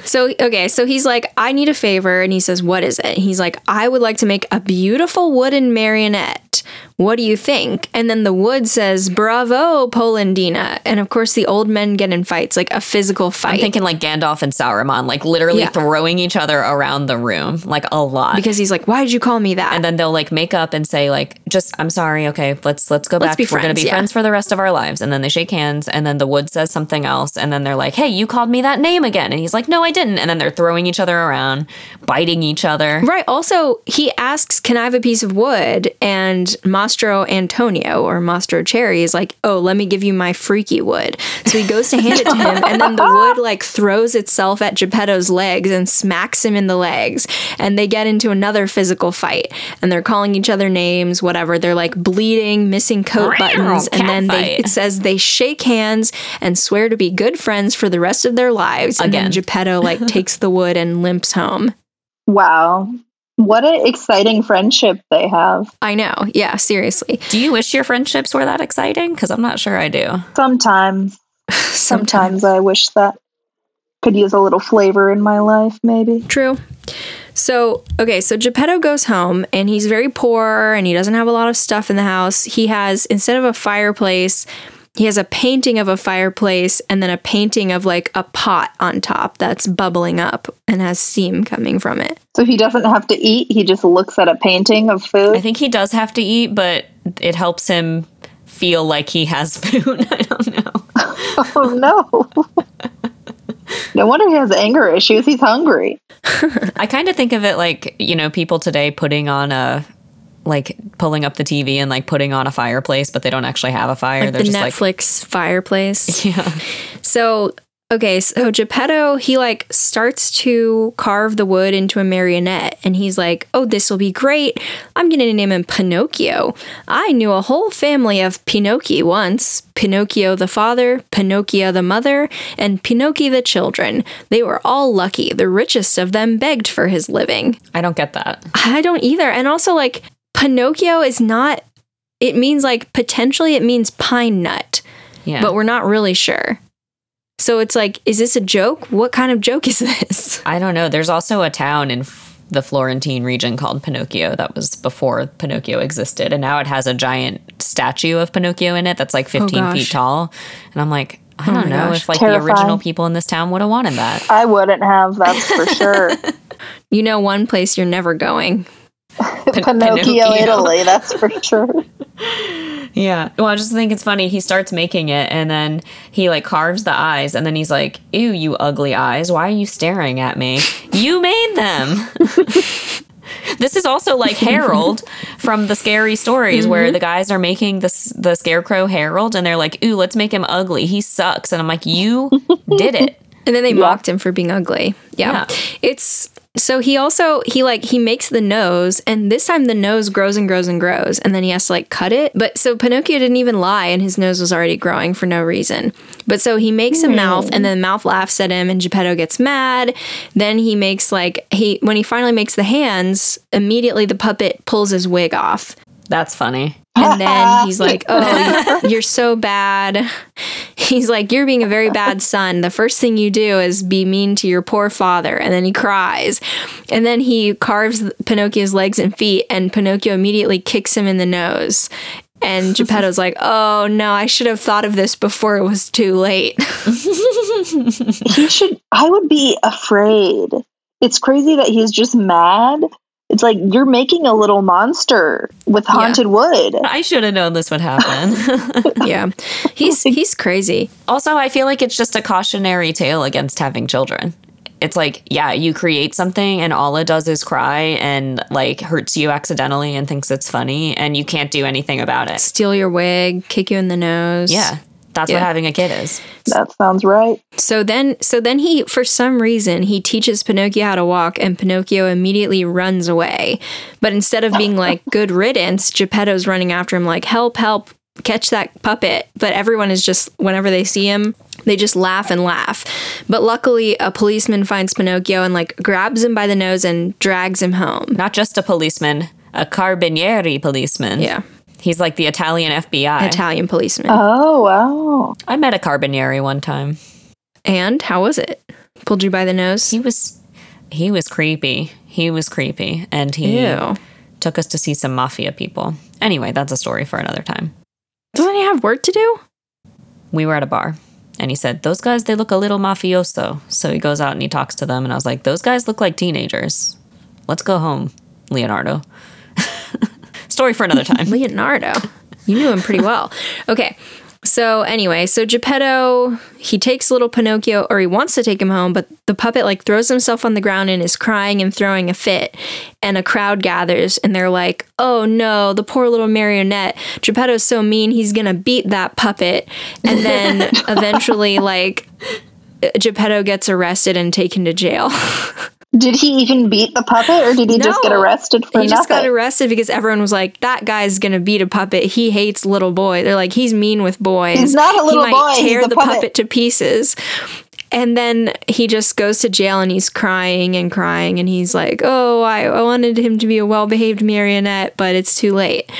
So okay, so he's like, I need a favor, and he says, What is it? He's like, I would like to make a beautiful wooden marionette. What do you think? And then the wood says, Bravo, Polendina. And of course, the old men get in fights, like a physical fight. I'm thinking like Gandalf and Sauron, like literally Yeah. throwing each other around the room, like a lot. because he's like, Why did you call me that? and then they'll like make up and say like, just I'm sorry, okay, let's let's go back. be We're gonna be yeah. friends for the rest of our lives. And then they shake hands, and then the wood says something else, and then they're like, Hey, you called me that name again, and he's like, No, I didn't. And then they're throwing each other around, biting each other. Right. Also, he asks, Can I have a piece of wood? And Mastro Antonio or Mastro Cherry is like, Oh, let me give you my freaky wood. So he goes to hand it to him, and then the wood like throws itself at Geppetto's legs and smacks him in the legs. And they get into another physical fight, and they're calling each other names, whatever. They're like bleeding, missing coat buttons, and then they it says they shake hands and swear to be good friends for the rest of their lives. And then Again. Geppetto like [laughs] takes the wood and limps home. Wow. What an exciting friendship they have. I know. Yeah, seriously. Do you wish your friendships were that exciting? Because I'm not sure I do. [laughs] Sometimes, sometimes I wish that could use a little flavor in my life, maybe. True. So, okay, so Geppetto goes home and he's very poor and he doesn't have a lot of stuff in the house. He has, instead of a fireplace, he has a painting of a fireplace and then a painting of like a pot on top that's bubbling up and has steam coming from it. So he doesn't have to eat, he just looks at a painting of food. I think he does have to eat, but it helps him feel like he has [laughs] food. I don't know. [laughs] oh no. no wonder he has anger issues. He's hungry. [laughs] I kind of think of it like, you know, people today putting on a like pulling up the TV and like putting on a fireplace, but they don't actually have a fire. Like They're the just like Netflix fireplace. [laughs] Yeah. So, okay, so Geppetto, he like starts to carve the wood into a marionette and he's like, "Oh, this will be great. I'm going to name him Pinocchio. I knew a whole family of Pinocchi once. Pinocchio the father, Pinocchio the mother, and Pinocchi the children. They were all lucky. The richest of them begged for his living." I don't get that. I don't either. And also like Pinocchio is not it means like potentially it means pine nut Yeah. but we're not really sure. So it's like, is this a joke? What kind of joke is this? [laughs] I don't know. There's also a town in f- the Florentine region called Pinocchio that was before Pinocchio existed. And now it has a giant statue of Pinocchio in it that's like 15 gosh. feet tall. And I'm like, I Oh don't my know gosh. if like the original people in this town would have wanted that. I wouldn't have, that's for sure. [laughs] You know, one place you're never going. [laughs] Pinocchio, Pinocchio. Italy, that's for sure. [laughs] Yeah. Well, I just think it's funny. He starts making it and then he like carves the eyes and then he's like, Ew, you ugly eyes. Why are you staring at me? You made them. [laughs] this is also like Harold from the scary stories where mm-hmm. the guys are making this the scarecrow Harold and they're like, Ooh, let's make him ugly. He sucks. And I'm like, You did it. And then they mocked him for being ugly. Yeah. Yeah. It's so he also he like he makes the nose and this time the nose grows and grows and grows and then he has to like cut it. But so Pinocchio didn't even lie and his nose was already growing for no reason. But so he makes a mouth and then the mouth laughs at him and Geppetto gets mad. Then he makes like he when he finally makes the hands, immediately the puppet pulls his wig off. That's funny. And then [laughs] he's like, Oh, [laughs] you're so bad. [laughs] He's like, You're being a very bad son. The first thing you do is be mean to your poor father. And then he cries. And then he carves Pinocchio's legs and feet, and Pinocchio immediately kicks him in the nose. And Geppetto's like, Oh no, I should have thought of this before it was too late. He should, I would be afraid. It's crazy that he's just mad. It's like you're making a little monster with haunted wood. I should have known this would happen. [laughs] [laughs] yeah. He's [laughs] he's crazy. Also, I feel like it's just a cautionary tale against having children. It's like, yeah, you create something and all it does is cry and like hurts you accidentally and thinks it's funny and you can't do anything about it. Steal your wig, kick you in the nose. Yeah. That's Yeah. what having a kid is. That sounds right. So then so then he for some reason he teaches Pinocchio how to walk and Pinocchio immediately runs away. But instead of being like good riddance, Geppetto's running after him like help help catch that puppet. But everyone is just whenever they see him, they just laugh and laugh. But luckily a policeman finds Pinocchio and like grabs him by the nose and drags him home. Not just a policeman, a carabinieri policeman. Yeah. He's like the Italian FBI. Italian policeman. Oh, wow. I met a carabinieri one time. and how was it? Pulled you by the nose? He was he was creepy. He was creepy and he Ew. took us to see some mafia people. Anyway, that's a story for another time. Doesn't he have work to do? we were at a bar and he said, Those guys, they look a little mafioso. So he goes out and he talks to them. And I was like, Those guys look like teenagers. Let's go home, Leonardo. Story for another time. [laughs] Leonardo. You knew him pretty well. Okay. So anyway, so Geppetto, he takes little Pinocchio, or he wants to take him home, but the puppet like throws himself on the ground and is crying and throwing a fit. And a crowd gathers and they're like, oh no, the poor little marionette. Geppetto's so mean, he's gonna beat that puppet. And then [laughs] eventually, like, Geppetto gets arrested and taken to jail. [laughs] Did he even beat the puppet or did he just get arrested for he just got arrested because everyone was like, "That guy's gonna beat a puppet. He hates little boys." They're like, "He's mean with boys. He's not a little he might boy, Tear a the puppet." puppet to pieces." And then he just goes to jail and he's crying and crying. And he's like, Oh, I, I wanted him to be a well behaved marionette, but it's too late.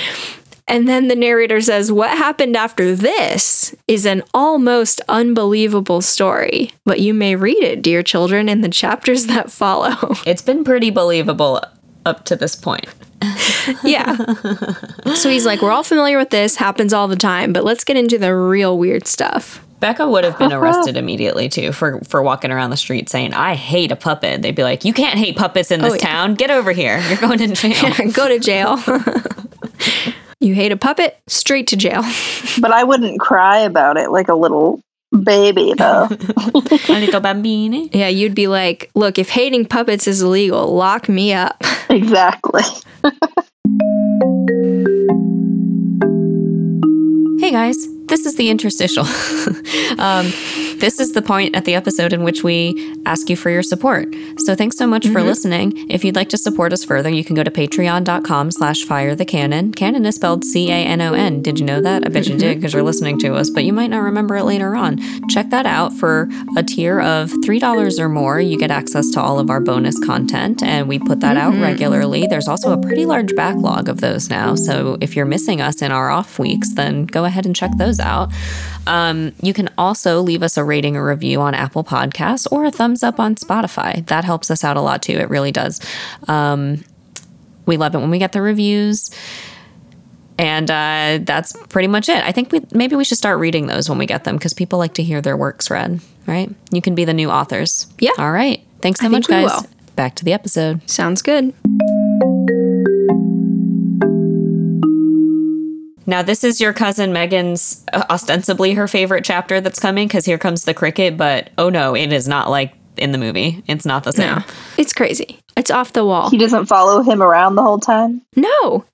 And then the narrator says, What happened after this is an almost unbelievable story, but you may read it, dear children, in the chapters that follow. [laughs] It's been pretty believable up to this point. yeah. So he's like, We're all familiar with this, happens all the time, but let's get into the real weird stuff. Becca would have been uh-huh. arrested immediately too for for walking around the street saying, "I hate a puppet." They'd be like, "You can't hate puppets in oh, this Oh, yeah. town. Get over here. You're going to [laughs] jail." Go to jail. [laughs] you hate a puppet? Straight to jail. [laughs] But I wouldn't cry about it like a little baby, though. [laughs] [laughs] a little bambini. Yeah, you'd be like, Look, if hating puppets is illegal, lock me up. exactly. Hey guys, this is the interstitial. [laughs] um, this is the point at the episode in which we ask you for your support. So thanks so much for mm-hmm. listening. If you'd like to support us further, you can go to patreon.com slash fire the canon. Canon is spelled C-A-N-O-N. Did you know that? I bet you did mm-hmm. because you're listening to us, but you might not remember it later on. Check that out for a tier of $3 or more. You get access to all of our bonus content and we put that out mm-hmm. regularly. There's also a pretty large backlog of those now. So if you're missing us in our off weeks, then go ahead and check those out. Um, you can also leave us a rating or review on Apple Podcasts or a thumbs up on Spotify. That helps us out a lot too. It really does. Um, we love it when we get the reviews. And uh, that's pretty much it. I think we maybe we should start reading those when we get them because people like to hear their works read, right? You can be the new authors. Yeah. All right. Thanks so I much, guys. will. Back to the episode. Sounds good. Now, this is your cousin Megan's uh, ostensibly her favorite chapter that's coming because here comes the cricket, but oh no, it is not like in the movie. It's not the same. No, it's crazy. It's off the wall. He doesn't follow him around the whole time. No.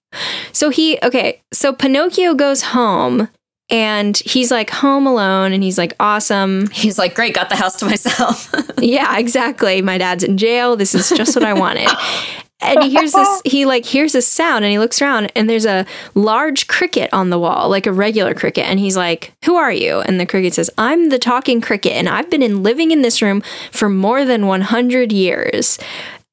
So he, okay, so Pinocchio goes home and he's like home alone and he's like, awesome. He's like, great, got the house to myself. [laughs] Yeah, exactly. My dad's in jail. This is just what I wanted. [laughs] And he hears this, [laughs] he like hears this sound and he looks around and there's a large cricket on the wall, like a regular cricket. And he's like, Who are you? And the cricket says, I'm the talking cricket and I've been in living in this room for more than 100 years.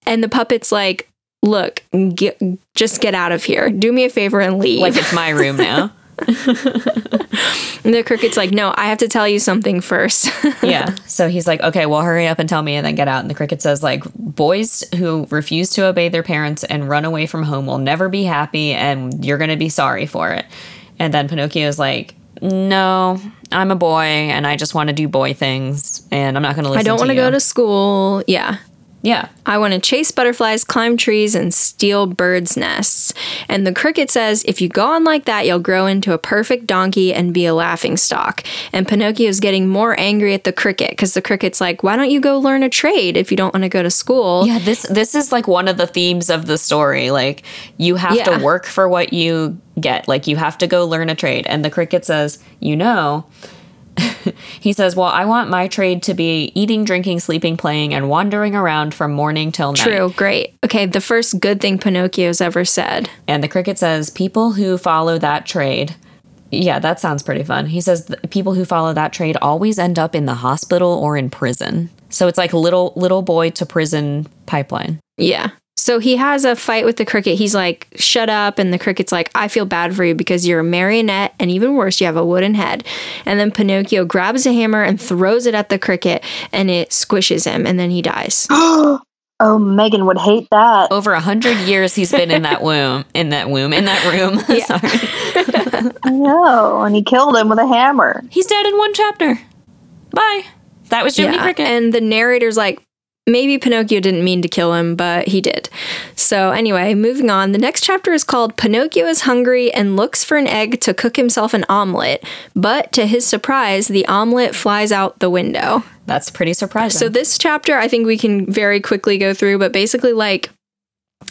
And the puppet's like, Look, get, just get out of here. Do me a favor and leave. like it's my room now. [laughs] and [laughs] the cricket's like, No, I have to tell you something first. [laughs] yeah. So he's like, okay, well, hurry up and tell me and then get out. And the cricket says, like, boys who refuse to obey their parents and run away from home will never be happy and you're going to be sorry for it. And then Pinocchio's like, no, I'm a boy and I just want to do boy things and I'm not going to listen I don't want want to go to school. Yeah. Yeah. I want to chase butterflies, climb trees, and steal birds' nests. And the cricket says, if you go on like that, you'll grow into a perfect donkey and be a laughing stock. And Pinocchio's getting more angry at the cricket because the cricket's like, why don't you go learn a trade if you don't want to go to school? Yeah, this this is like one of the themes of the story. Like you have Yeah. to work for what you get. Like you have to go learn a trade. And the cricket says, "You know, [laughs] he says, "Well, I want my trade to be eating, drinking, sleeping, playing and wandering around from morning till night." True, great. Okay, the first good thing Pinocchio's ever said. And the cricket says, "People who follow that trade yeah, that sounds pretty fun. He says people who follow that trade always end up in the hospital or in prison. So it's like little little boy to prison pipeline. Yeah. So he has a fight with the cricket. He's like, shut up. And the cricket's like, I feel bad for you because you're a marionette. And even worse, you have a wooden head. And then Pinocchio grabs a hammer and throws it at the cricket and it squishes him. And then he dies. [gasps] oh, Megan would hate that. Over a hundred years he's been in that [laughs] womb, in that womb, in that room. [laughs] Sorry. [laughs] I know. And he killed him with a hammer. He's dead in one chapter. Bye. That was Jiminy Cricket. And the narrator's like, maybe Pinocchio didn't mean to kill him, but he did. So, anyway, moving on. The next chapter is called Pinocchio is Hungry and Looks for an Egg to Cook Himself an Omelet. But to his surprise, the omelet flies out the window. That's pretty surprising. So, this chapter, I think we can very quickly go through, but basically, like,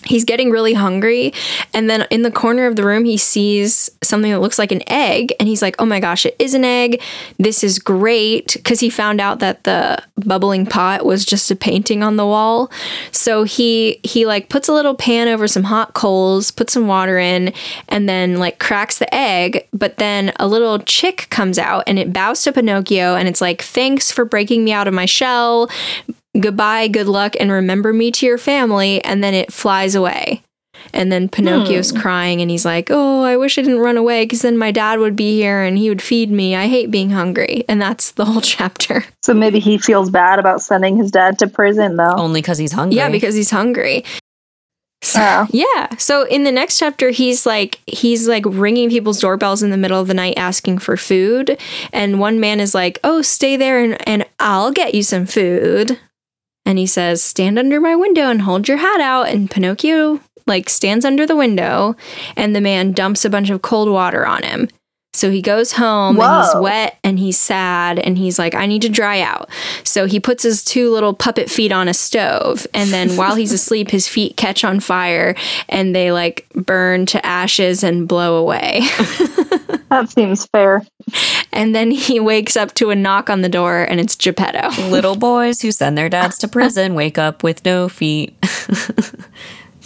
he's getting really hungry and then in the corner of the room he sees something that looks like an egg and he's like oh my gosh it is an egg. This is great. Because he found out that the bubbling pot was just a painting on the wall. So he he like puts a little pan over some hot coals puts some water in and then like cracks the egg. But then a little chick comes out and it bows to pinocchio and it's like thanks for breaking me out of my shell goodbye, good luck, and remember me to your family. And then it flies away. And then Pinocchio's hmm. crying and he's like, Oh, I wish I didn't run away because then my dad would be here and he would feed me. I hate being hungry. And that's the whole [laughs] chapter. So maybe he feels bad about sending his dad to prison, though. Only because he's hungry. Yeah, because he's hungry. So, oh. [laughs] Yeah. So in the next chapter, he's like he's like ringing people's doorbells in the middle of the night asking for food, and one man is like, "Oh, stay there and and I'll get you some food." And he says, Stand under my window and hold your hat out. And Pinocchio, like, stands under the window, and the man dumps a bunch of cold water on him. So he goes home Whoa. and he's wet and he's sad and he's like, I need to dry out. So he puts his two little puppet feet on a stove. And then [laughs] while he's asleep, his feet catch on fire and they like burn to ashes and blow away. [laughs] that seems fair. And then he wakes up to a knock on the door and it's Geppetto. Little boys who send their dads to prison [laughs] wake up with no feet.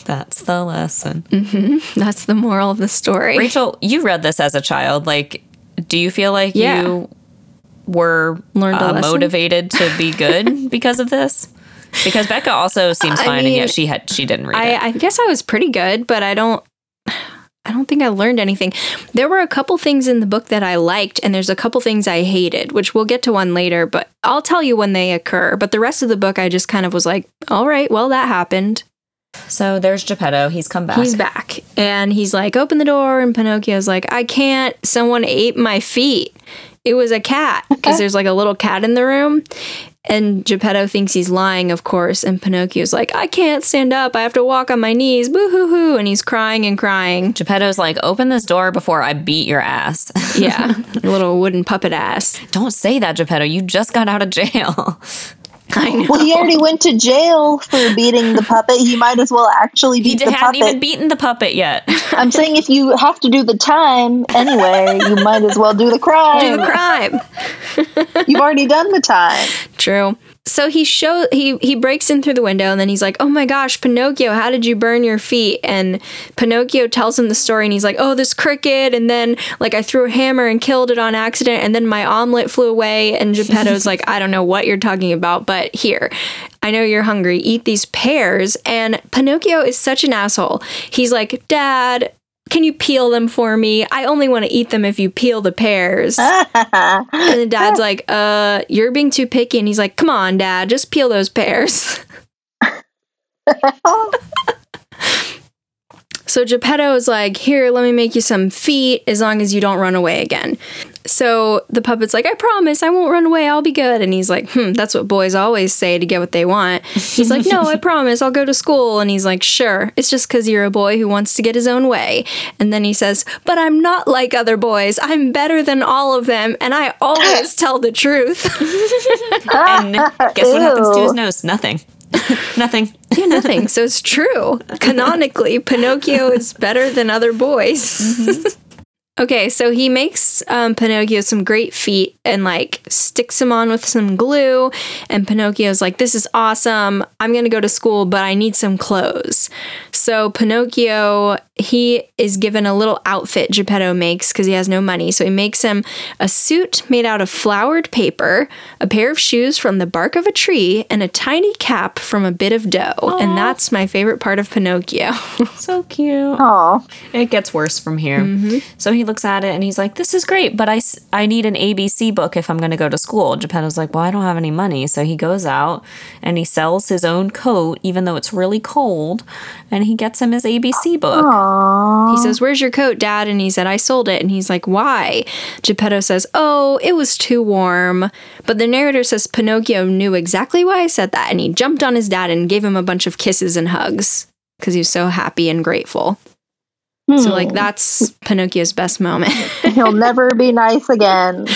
That's the lesson. Mm-hmm. That's the moral of the story. Rachel, you read this as a child. Like, do you feel like yeah. you were Learned uh, motivated to be [laughs] good because of this? Because Becca also seems fine, I mean, and yet she had she didn't read I, it. I guess I was pretty good, but I don't. I don't think I learned anything. There were a couple things in the book that I liked, and there's a couple things I hated, which we'll get to one later, but I'll tell you when they occur. But the rest of the book, I just kind of was like, all right, well, that happened. So there's Geppetto. He's come back. He's back. And he's like, open the door. And Pinocchio's like, I can't. Someone ate my feet. It was a cat because there's like a little cat in the room. And Geppetto thinks he's lying, of course. And Pinocchio's like, I can't stand up. I have to walk on my knees. Boo hoo hoo. And he's crying and crying. Geppetto's like, open this door before I beat your ass. yeah. [laughs] little wooden puppet ass. Don't say that, Geppetto. You just got out of jail. [laughs] I know. [laughs] Well, he already went to jail for beating the puppet. He might as well actually beat he the puppet. He hadn't even beaten the puppet yet. I'm [laughs] saying if you have to do the time anyway, you might as well do the crime. Do the crime. You've already done the time. True so he show he he breaks in through the window and then he's like, "Oh my gosh, Pinocchio, how did you burn your feet?" And Pinocchio tells him the story and he's like, "Oh, this cricket and then like I threw a hammer and killed it on accident and then my omelet flew away." And Geppetto's like, "I don't know what you're talking about, but here. I know you're hungry. Eat these pears." And Pinocchio is such an asshole. He's like, "Dad, can you peel them for me? I only want to eat them if you peel the pears. [laughs] and the dad's like, uh, you're being too picky. And he's like, come on, dad, just peel those pears. [laughs] so Geppetto is like, here, let me make you some feet as long as you don't run away again. So the puppet's like, I promise I won't run away. I'll be good. And he's like, hmm, that's what boys always say to get what they want. He's like, [laughs] no, I promise I'll go to school. And he's like, sure. It's just because you're a boy who wants to get his own way. And then he says, but I'm not like other boys. I'm better than all of them. And I always [laughs] tell the truth. [laughs] and guess what happens to his nose? Nothing. nothing. Yeah, nothing. So it's true. Canonically, Pinocchio is better than other boys. Mm-hmm. Okay, so he makes um, Pinocchio some great feet and like sticks him on with some glue. And Pinocchio's like, This is awesome. I'm going to go to school, but I need some clothes. So Pinocchio, he is given a little outfit Geppetto makes because he has no money. So he makes him a suit made out of flowered paper, a pair of shoes from the bark of a tree, and a tiny cap from a bit of dough. Aww. And that's my favorite part of Pinocchio. [laughs] so cute. Oh, It gets worse from here. Mm-hmm. So he looks at it and he's like, This is great, but I, I need an ABC book if I'm going to go to school. Geppetto's like, Well, I don't have any money. So he goes out and he sells his own coat, even though it's really cold, and he gets him his ABC book. Aww. He says, Where's your coat, Dad? And he said, I sold it. And he's like, Why? Geppetto says, Oh, it was too warm. But the narrator says Pinocchio knew exactly why I said that, and he jumped on his dad and gave him a bunch of kisses and hugs because he was so happy and grateful. So like hmm. that's Pinocchio's best moment. [laughs] He'll never be nice again.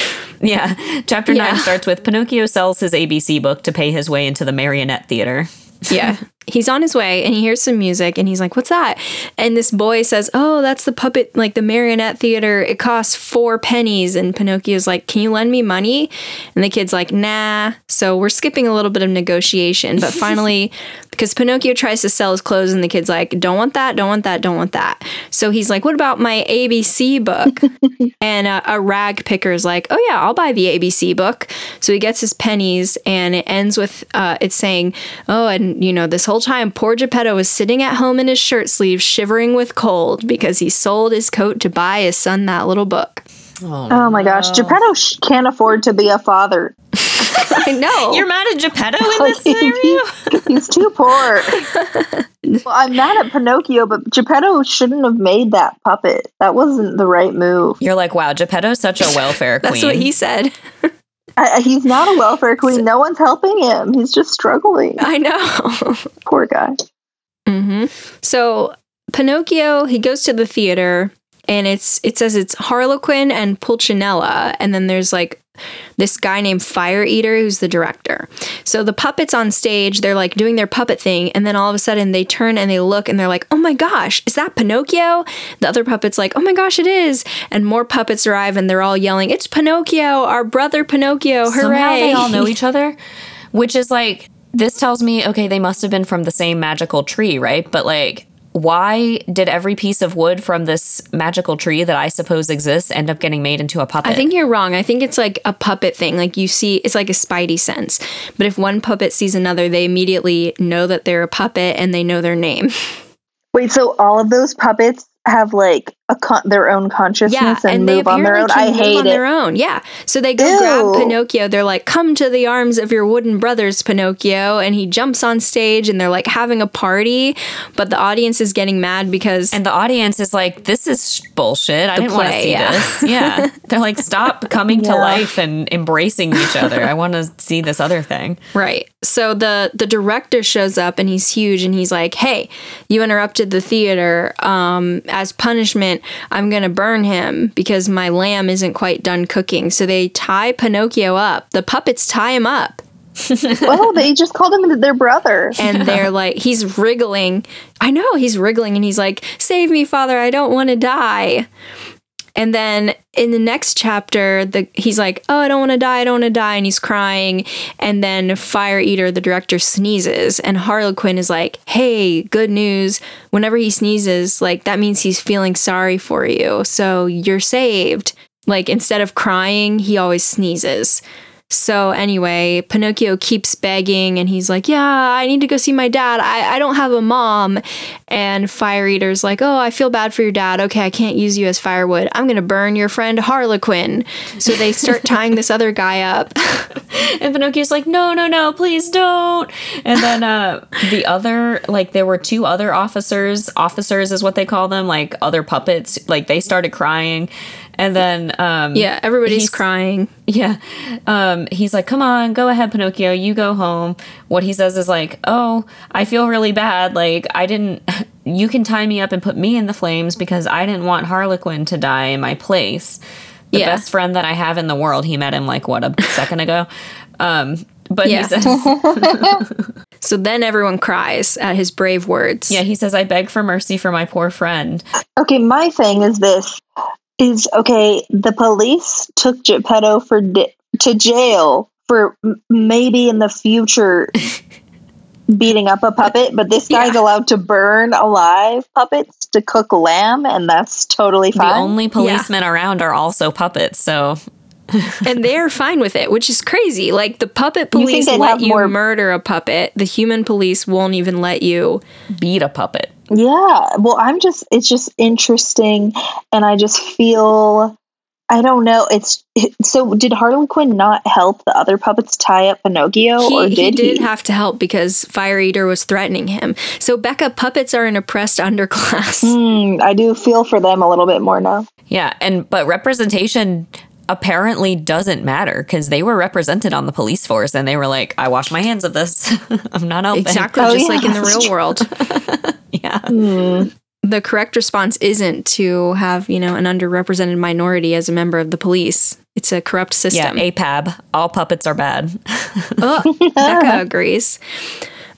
Yeah. Chapter yeah. 9 starts with Pinocchio sells his ABC book to pay his way into the marionette theater. yeah. [laughs] he's on his way and he hears some music and he's like, What's that? And this boy says, Oh, that's the puppet, like the marionette theater. It costs four pennies. And Pinocchio's like, Can you lend me money? And the kid's like, Nah. So we're skipping a little bit of negotiation. But [laughs] finally, because Pinocchio tries to sell his clothes and the kid's like, Don't want that, don't want that, don't want that. So he's like, What about my ABC book? [laughs] and a, a rag picker's like, Oh, yeah, I'll buy the ABC book. So he gets his pennies and it ends with uh, it's saying, Oh, and you know, this whole time, poor Geppetto was sitting at home in his shirt sleeves, shivering with cold because he sold his coat to buy his son that little book. Oh, oh my gosh, Geppetto sh- can't afford to be a father. [laughs] I know. You're mad at Geppetto in oh, this scenario? He's too poor. [laughs] well, I'm mad at Pinocchio, but Geppetto shouldn't have made that puppet. That wasn't the right move. You're like, wow, Geppetto's such a welfare queen. [laughs] That's what he said. I, he's not a [laughs] welfare queen. No one's helping him. He's just struggling. I know. [laughs] Poor guy. hmm So Pinocchio, he goes to the theater and it's it says it's Harlequin and Pulcinella, and then there's like this guy named Fire Eater who's the director. So the puppets on stage, they're like doing their puppet thing, and then all of a sudden they turn and they look and they're like, "Oh my gosh, is that Pinocchio?" The other puppets like, "Oh my gosh, it is!" And more puppets arrive and they're all yelling, "It's Pinocchio, our brother Pinocchio! Hooray!" Somehow they all know each [laughs] other, which is like this tells me okay, they must have been from the same magical tree, right? But like why did every piece of wood from this magical tree that I suppose exists end up getting made into a puppet? I think you're wrong. I think it's like a puppet thing. Like you see, it's like a spidey sense. But if one puppet sees another, they immediately know that they're a puppet and they know their name. [laughs] Wait, so all of those puppets have like a con- their own consciousness and, they move on their own? apparently I can move hate on it. their own. Yeah. So they go Ew. grab Pinocchio. They're like, "Come to the arms of your wooden brothers, Pinocchio!" And he jumps on stage, and they're like having a party. But the audience is getting mad because and the audience is like, this is bullshit. I didn't want to see yeah. this. [laughs] Yeah. They're like, stop coming to life and embracing each other. I want to see this other thing. Right. So the the director shows up and he's huge and he's like, "Hey, you interrupted the theater. Um, as punishment, I'm gonna burn him because my lamb isn't quite done cooking." So they tie Pinocchio up. The puppets tie him up, well, [laughs] oh, they just called him their brother. and they're [laughs] like, he's wriggling. I know he's wriggling, and he's like, "Save me, Father! I don't want to die." And then in the next chapter, the he's like, "Oh, I don't want to die, I don't want to die," and he's crying. And then Fire Eater, the director, sneezes, and Harlequin is like, "Hey, good news! Whenever he sneezes, like that means he's feeling sorry for you, so you're saved." Like instead of crying, he always sneezes. So anyway, Pinocchio keeps begging and he's like, Yeah, I need to go see my dad. I, I don't have a mom. And Fire Eater's like, Oh, I feel bad for your dad. Okay, I can't use you as firewood. I'm gonna burn your friend Harlequin. So they start [laughs] tying this other guy up. [laughs] And Pinocchio's like, no, no, no, please don't. And then uh, the other, like, there were two other officers. Officers is what they call them, like other puppets. Like, they started crying. And then, um, Yeah, everybody's crying. Yeah. Um, he's like, come on, go ahead, Pinocchio, you go home. What he says is like, oh, I feel really bad. Like, I didn't, [laughs] you can tie me up and put me in the flames because I didn't want Harlequin to die in my place. The Yeah. best friend that I have in the world. He met him like, what, a [laughs] second ago? Um, but Yeah. he says, [laughs] So then everyone cries at his brave words. yeah, he says, I beg for mercy for my poor friend. Okay, my thing is this: is okay. The police took Geppetto for di- to jail for m- maybe in the future [laughs] beating up a puppet, but this guy's Yeah. allowed to burn alive puppets to cook lamb, and that's totally fine. The only policemen around are also puppets. So [laughs] and they're fine with it, which is crazy. Like the puppet police they'd let you more- murder a puppet. The human police won't even let you. beat a puppet. Yeah. Well, I'm just, it's just interesting. And I just feel, I don't know. It's so, did Harlequin Quinn not help the other puppets tie up Pinocchio? or He, did he did he? have to help because Fire Eater was threatening him. So Becca, puppets are an oppressed underclass. Hmm, I do feel for them a little bit more now. Yeah, and but representation apparently doesn't matter because they were represented on the police force and they were like, I wash my hands of this. [laughs] I'm not open. Exactly, Oh, just yeah, like in the that's real [laughs] world. Yeah. Hmm. The correct response isn't to have, you know, an underrepresented minority as a member of the police. It's a corrupt system. Yeah, system. APAB. All puppets are bad. [laughs] oh, Becca agrees.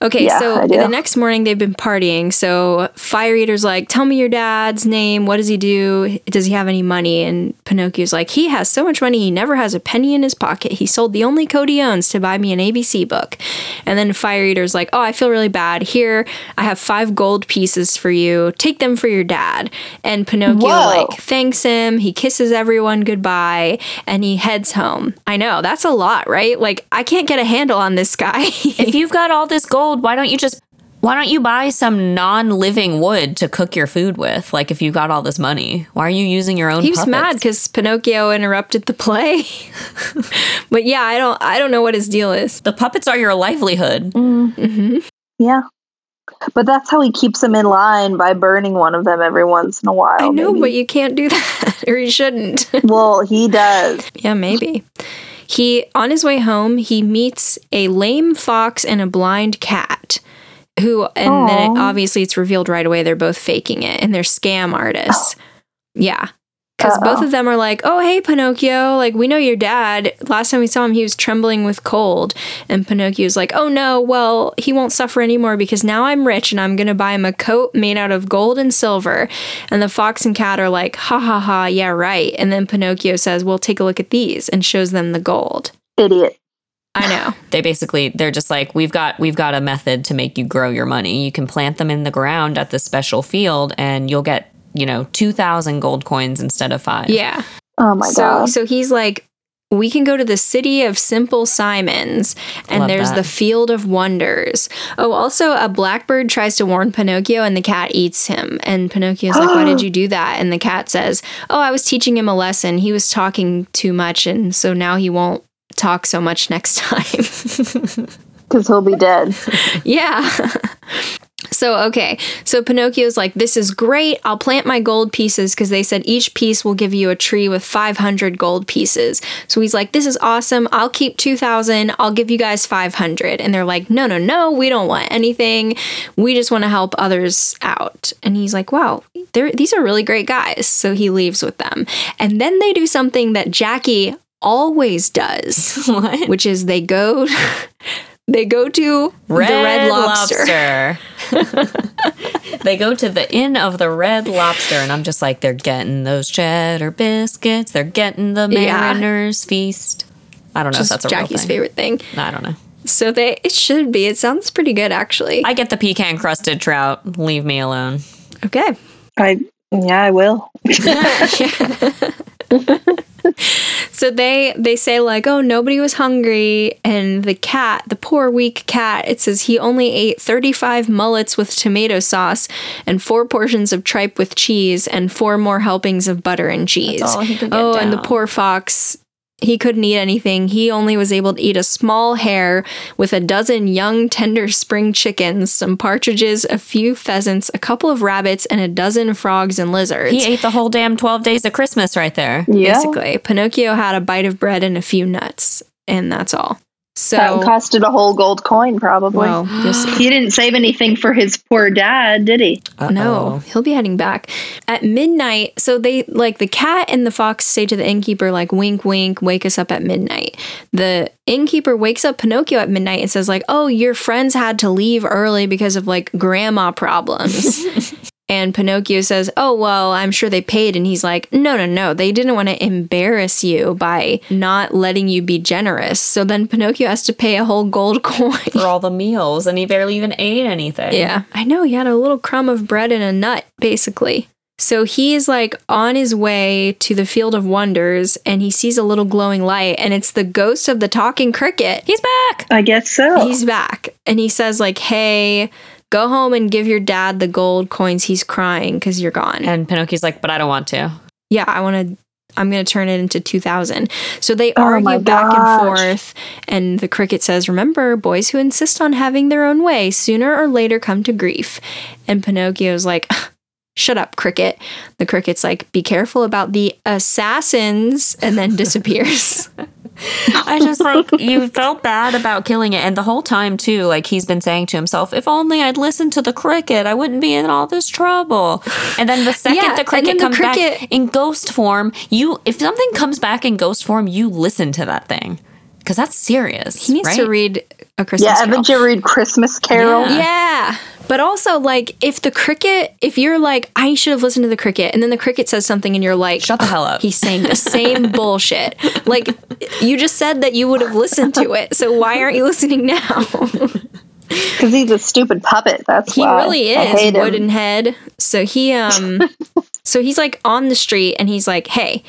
Okay, Yeah, so the next morning they've been partying. So Fire Eater's like, "Tell me your dad's name. What does he do? Does he have any money?" And Pinocchio's like, "He has so much money. He never has a penny in his pocket. He sold the only coat he owns to buy me an ABC book." And then Fire Eater's like, "Oh, I feel really bad. Here, I have five gold pieces for you. Take them for your dad." And Pinocchio Whoa. like thanks him. He kisses everyone goodbye, and he heads home. I know that's a lot, right? Like I can't get a handle on this guy. If you've got all this gold, why don't you just why don't you buy some non-living wood to cook your food with? Like if you got all this money, why are you using your own? He was puppets? mad because Pinocchio interrupted the play. [laughs] but yeah, I don't I don't know what his deal is. the puppets are your livelihood. Mm-hmm. Yeah. But that's how he keeps them in line by burning one of them every once in a while. I know, maybe. but you can't do [laughs] that, or you shouldn't. well, he does. [laughs] yeah, maybe. He on his way home, he meets a lame fox and a blind cat. Who and then it, obviously it's revealed right away they're both faking it and they're scam artists. Yeah. Because both of them are like, oh, hey, Pinocchio, like, we know your dad. Last time we saw him, he was trembling with cold. And Pinocchio's like, oh, no, well, he won't suffer anymore because now I'm rich and I'm going to buy him a coat made out of gold and silver. And the fox and cat are like, ha ha ha, yeah, right. And then Pinocchio says, well, take a look at these and shows them the gold. Idiot. I know. [laughs] They basically they're just like we've got we've got a method to make you grow your money. You can plant them in the ground at this special field and you'll get, you know, 2000 gold coins instead of 5. Yeah. Oh my so god. so he's like we can go to the city of simple simons and Love there's that. the field of wonders oh also a blackbird tries to warn pinocchio and the cat eats him and pinocchio's like why did [gasps] you do that and the cat says oh i was teaching him a lesson he was talking too much and so now he won't talk so much next [laughs] time Because he'll be dead. [laughs] yeah. [laughs] So, okay. So Pinocchio's like, this is great. I'll plant my gold pieces because they said each piece will give you a tree with 500 gold pieces. So he's like, this is awesome. I'll keep 2,000. I'll give you guys 500. And they're like, no, no, no. We don't want anything. We just want to help others out. And he's like, wow, these are really great guys. So he leaves with them. And then they do something that Jackie always does, [laughs] What? which is they go. [laughs] They go to Red, the Red Lobster. Lobster. they go to the Inn of the Red Lobster, and I'm just like, they're getting those cheddar biscuits. They're getting the Yeah. Mariner's Feast. I don't know Just if that's a Jackie's real thing. favorite thing. I don't know. So they it should be. It sounds pretty good actually. I get the pecan crusted trout. Leave me alone. okay. I yeah, I will. [laughs] [laughs] [laughs] [laughs] So they they say like, "Oh, nobody was hungry." And the cat, the poor weak cat, it says he only ate 35 mullets with tomato sauce and four portions of tripe with cheese and four more helpings of butter and cheese. all he could get oh, and the poor fox he couldn't eat anything. He only was able to eat a small hare with a dozen young, tender spring chickens, some partridges, a few pheasants, a couple of rabbits, and a dozen frogs and lizards. He ate the whole damn 12 days of Christmas right there. Yeah. Basically, Pinocchio had a bite of bread and a few nuts, and that's all. So, that costed a whole gold coin, probably. well, [gasps] he didn't save anything for his poor dad, did he? No, he'll be heading back at midnight. So they like the cat and the fox say to the innkeeper, like, wink, wink, wake us up at midnight. The innkeeper wakes up Pinocchio at midnight and says, like, oh, your friends had to leave early because of like grandma problems. [laughs] and Pinocchio says, oh, well, I'm sure they paid. And he's like, no, no, no. They didn't want to embarrass you by not letting you be generous. So then Pinocchio has to pay a whole gold [laughs] coin. For all the meals, and he barely even ate anything. Yeah, I know. He had a little crumb of bread and a nut, basically. So he's like on his way to the Field of Wonders and he sees a little glowing light and it's the ghost of the talking cricket. He's back. I guess so. He's back and he says like, "Hey, go home and give your dad the gold coins. He's crying cuz you're gone." And Pinocchio's like, but I don't want to. yeah, I want to I'm going to turn it into 2000. So they Oh argue back and forth and the cricket says, "Remember, boys who insist on having their own way sooner or later come to grief." And Pinocchio's like, [laughs] "Shut up, cricket." The cricket's like, "Be careful about the assassins," and then [laughs] disappears. [laughs] I just like you felt bad about killing it, and the whole time too, like he's been saying to himself, "If only I'd listened to the cricket, I wouldn't be in all this trouble." And then the [laughs] second Yeah, the cricket the comes cricket- back in ghost form, you if something comes back in ghost form, you listen to that thing because that's serious. He needs right? to read A Christmas Yeah, Carol. haven't you read Christmas Carol? Yeah. Yeah. But also, like, if the cricket, if you're like, I should have listened to the cricket, and then the cricket says something and you're like, Shut the hell up. He's saying the same [laughs] bullshit. Like, you just said that you would have listened to it. So why aren't you listening now? [laughs] Because he's a stupid puppet. That's he why. really is hate wooden head. So he, um, [laughs] so he's like on the street and he's like, hey,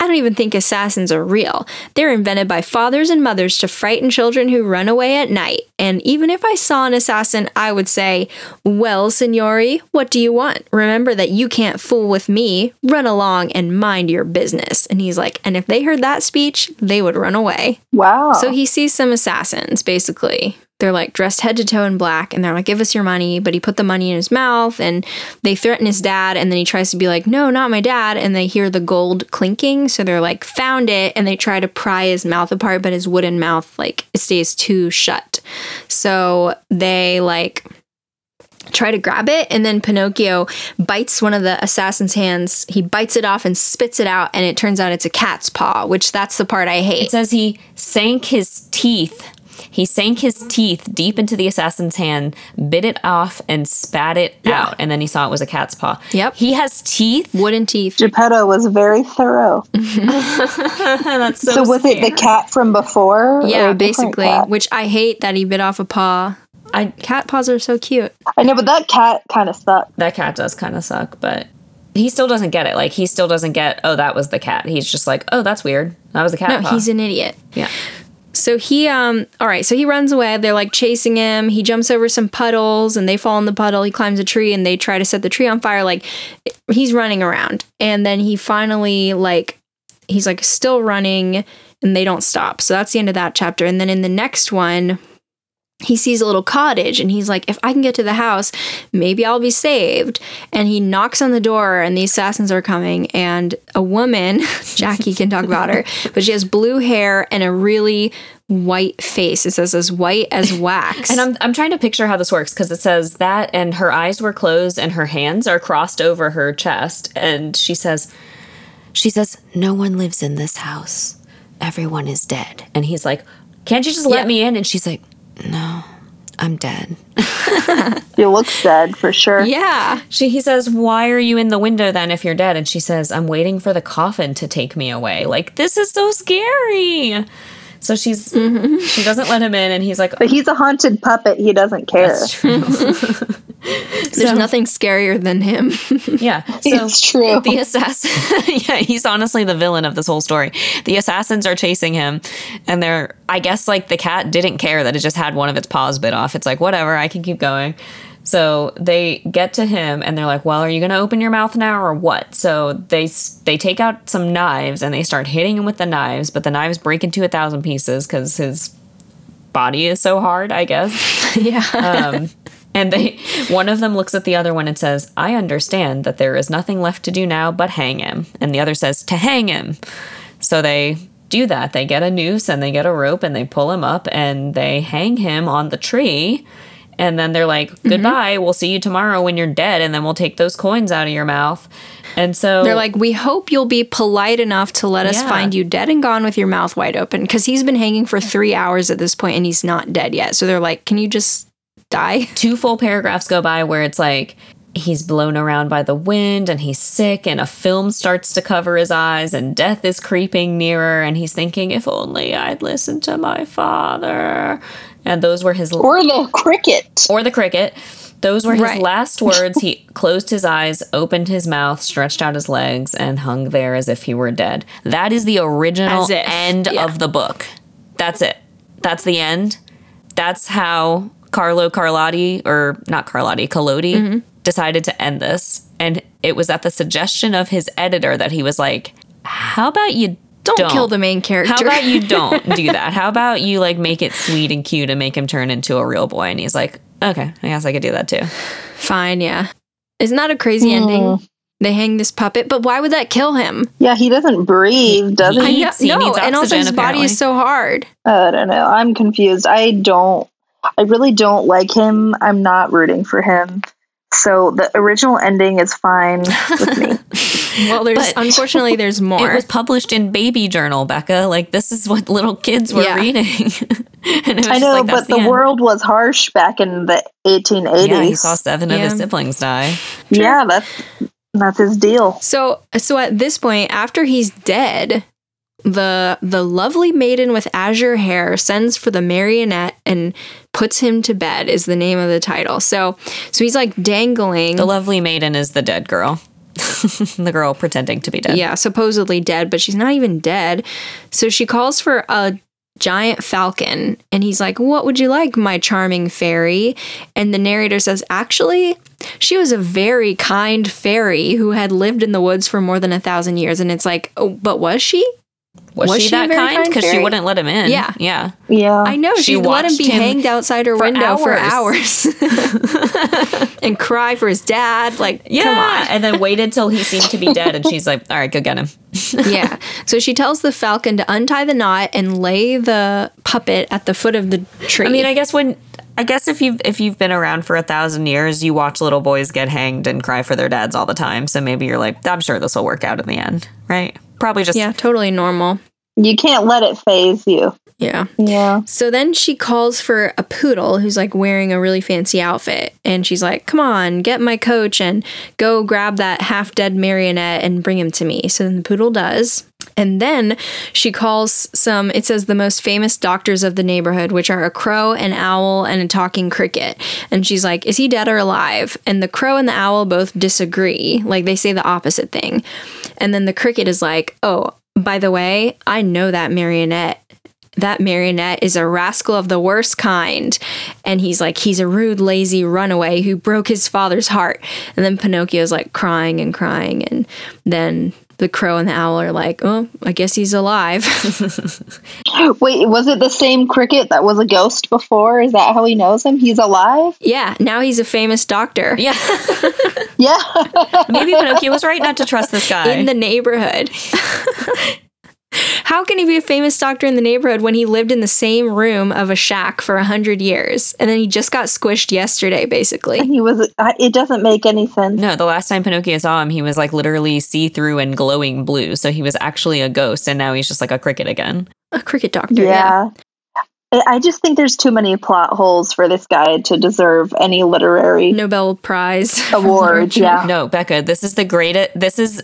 I don't even think assassins are real. They're invented by fathers and mothers to frighten children who run away at night. And even if I saw an assassin, I would say, Well, signori, what do you want? Remember that you can't fool with me. Run along and mind your business. And he's like, And if they heard that speech, they would run away. Wow. So he sees some assassins, basically. They're like dressed head to toe in black and they're like, give us your money. But he put the money in his mouth and they threaten his dad. And then he tries to be like, no, not my dad. And they hear the gold clinking. So they're like, found it. And they try to pry his mouth apart, but his wooden mouth, like, stays too shut. So they like try to grab it and then pinocchio bites one of the assassin's hands he bites it off and spits it out and it turns out it's a cat's paw which that's the part i hate It says he sank his teeth. He sank his teeth deep into the assassin's hand, bit it off, and spat it out. And then he saw it was a cat's paw. Yep. He has teeth. wooden teeth Geppetto was very thorough. [laughs] That's so, So was it the cat from before? Yeah, basically. Which I hate that he bit off a paw. I Cat paws are so cute. I know, but that cat kind of sucked. that cat does kind of suck, but he still doesn't get it. Like he still doesn't get. Oh, that was the cat. He's just like, oh, that's weird. That was a cat. No, paw." he's an idiot. yeah. So he um all right, so he runs away. They're like chasing him. He jumps over some puddles and they fall in the puddle. He climbs a tree and they try to set the tree on fire like he's running around. And then he finally like he's like still running and they don't stop. So that's the end of that chapter. And then in the next one he sees a little cottage and he's like, if I can get to the house, maybe I'll be saved. And he knocks on the door and the assassins are coming. And a woman, [laughs] Jackie can talk about her, but she has blue hair and a really white face. It says as white as [laughs] wax. And I'm I'm trying to picture how this works because it says that, and her eyes were closed, and her hands are crossed over her chest, and she says, she says, no one lives in this house. Everyone is dead. And he's like, can't you just let Yeah. me in? And she's like, no, I'm dead. [laughs] He looks dead for sure. yeah. She he says, "Why are you in the window then if you're dead?" And she says, "I'm waiting for the coffin to take me away." Like this is so scary. So she's she doesn't let him in, and he's like, But he's a haunted puppet. He doesn't care. "That's true." [laughs] [laughs] There's nothing scarier than him. [laughs] yeah, so it's true. the assassin. yeah, he's honestly the villain of this whole story. The assassins are chasing him, and they're. I guess like the cat didn't care that it just had one of its paws bit off. It's like whatever, I can keep going. So they get to him and they're like, "Well, are you going to open your mouth now or what?" So they they take out some knives and they start hitting him with the knives, but the knives break into a thousand pieces because his body is so hard. I guess. [laughs] yeah. Um, and they one of them looks at the other one and says, "I understand that there is nothing left to do now but hang him." And the other says, "To hang him." So they do that. They get a noose and they get a rope and they pull him up and they hang him on the tree. And then they're like, mm-hmm. "Goodbye. We'll see you tomorrow when you're dead, and then we'll take those coins out of your mouth." And so They're like, we hope you'll be polite enough to let us Yeah. find you dead and gone with your mouth wide open. Because he's been hanging for three hours at this point and he's not dead yet. So they're like, can you just die? [laughs] two full paragraphs go by where it's like he's blown around by the wind and he's sick and a film starts to cover his eyes and death is creeping nearer and he's thinking if only I'd listened to my father and those were his or the cricket. or the cricket those were his Right. last words he [laughs] closed his eyes opened his mouth stretched out his legs and hung there as if he were dead that is the original end yeah. of the book that's it that's the end that's how Carlo Carlotti, or not Carlotti, Collodi, Mm-hmm. decided to end this. And it was at the suggestion of his editor that he was like, How about you Don't, don't, kill the main character. How about you don't [laughs] do that? How about you like make it sweet and cute and make him turn into a real boy? And he's like, Okay, I guess I could do that too. Fine, yeah. Isn't that a crazy Hmm. ending? They hang this puppet, but why would that kill him? Yeah, he doesn't breathe, does He he? I know, he no, needs and also oxygen, his body apparently. is so hard. I don't know. I'm confused. I don't. I really don't like him. I'm not rooting for him. So the original ending is fine with me. [laughs] Well, there's But- unfortunately [laughs] there's more. It was published in Baby Journal, Becca. Like this is what little kids were Yeah. reading. [laughs] And it was I know, like, but the end. world was harsh back in the 1880s. Yeah, he saw seven of his siblings die. Yeah, that's that's his deal. So so at this point, after he's dead, the the lovely maiden with azure hair sends for the marionette and puts him to bed is the name of the title. So so he's like dangling. The lovely maiden is the dead girl. [laughs] the girl pretending to be dead. yeah, supposedly dead, but she's not even dead. So she calls for a giant falcon and he's like, "What would you like, my charming fairy?" And the narrator says, "Actually, she was a very kind fairy who had lived in the woods for more than a thousand years." And it's like, oh, "But was she?" Was, Was she, she that very kind? kind Because she wouldn't let him in. Yeah. Yeah. Yeah. I know She she, let him watched be him hanged outside her for window for hours. hours [laughs] [laughs] and cry for his dad. Like, Yeah. come on. And then waited till he seemed to be dead. And she's like, all right, go get him. [laughs] yeah. So she tells the falcon to untie the knot and lay the puppet at the foot of the tree. I mean, I guess when. I guess if you've if you've been around for a thousand years, you watch little boys get hanged and cry for their dads all the time. So maybe you're like, I'm sure this will work out in the end, right? Probably just yeah, totally normal. You can't let it phase you. Yeah. Yeah. So then she calls for a poodle who's like wearing a really fancy outfit. And she's like, come on, get my coach and go grab that half dead marionette and bring him to me. So then the poodle does. And then she calls some, it says the most famous doctors of the neighborhood, which are a crow, an owl, and a talking cricket. And she's like, Is he dead or alive? And the crow and the owl both disagree. Like they say the opposite thing. And then the cricket is like, Oh, by the way, I know that marionette that marionette is a rascal of the worst kind. And he's like, he's a rude, lazy runaway who broke his father's heart. And then Pinocchio's like crying and crying. And then the crow and the owl are like, oh, I guess he's alive. [laughs] Wait, was it the same cricket that was a ghost before? Is that how he knows him? He's alive? yeah, now he's a famous doctor yeah. [laughs] Yeah. maybe Pinocchio was right not to trust this guy. in the neighborhood. [laughs] How can he be a famous doctor in the neighborhood when he lived in the same room of a shack for a hundred years and then he just got squished yesterday, basically? he was. It doesn't make any sense. No, the last time Pinocchio saw him, he was like literally see through and glowing blue. So he was actually a ghost, and now he's just like a cricket again. A cricket doctor. yeah. Yeah. I I just think there's too many plot holes for this guy to deserve any literary Nobel Prize. [laughs] awards. Yeah. No, Becca, this is the greatest. This is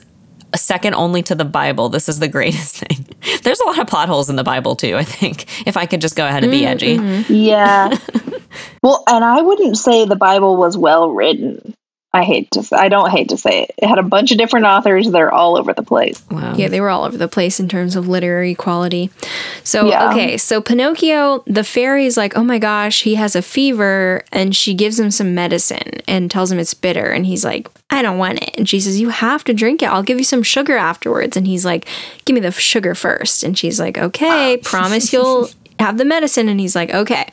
second only to the Bible. This is the [laughs] greatest thing. There's a lot of plot holes in the Bible too. I think if I could just go ahead and be mm-hmm. edgy. Yeah. [laughs] well, and I wouldn't say the Bible was well written. I hate to say, I don't hate to say it. It had a bunch of different authors. They're all over the place. Wow. Yeah, they were all over the place in terms of literary quality. So, Yeah. okay, so Pinocchio, the fairy's like, oh my gosh, he has a fever. And she gives him some medicine and tells him it's bitter. And he's like, I don't want it. And she says, You have to drink it. I'll give you some sugar afterwards. And he's like, Give me the sugar first. And she's like, Okay, ah. promise you'll [laughs] have the medicine. And he's like, Okay.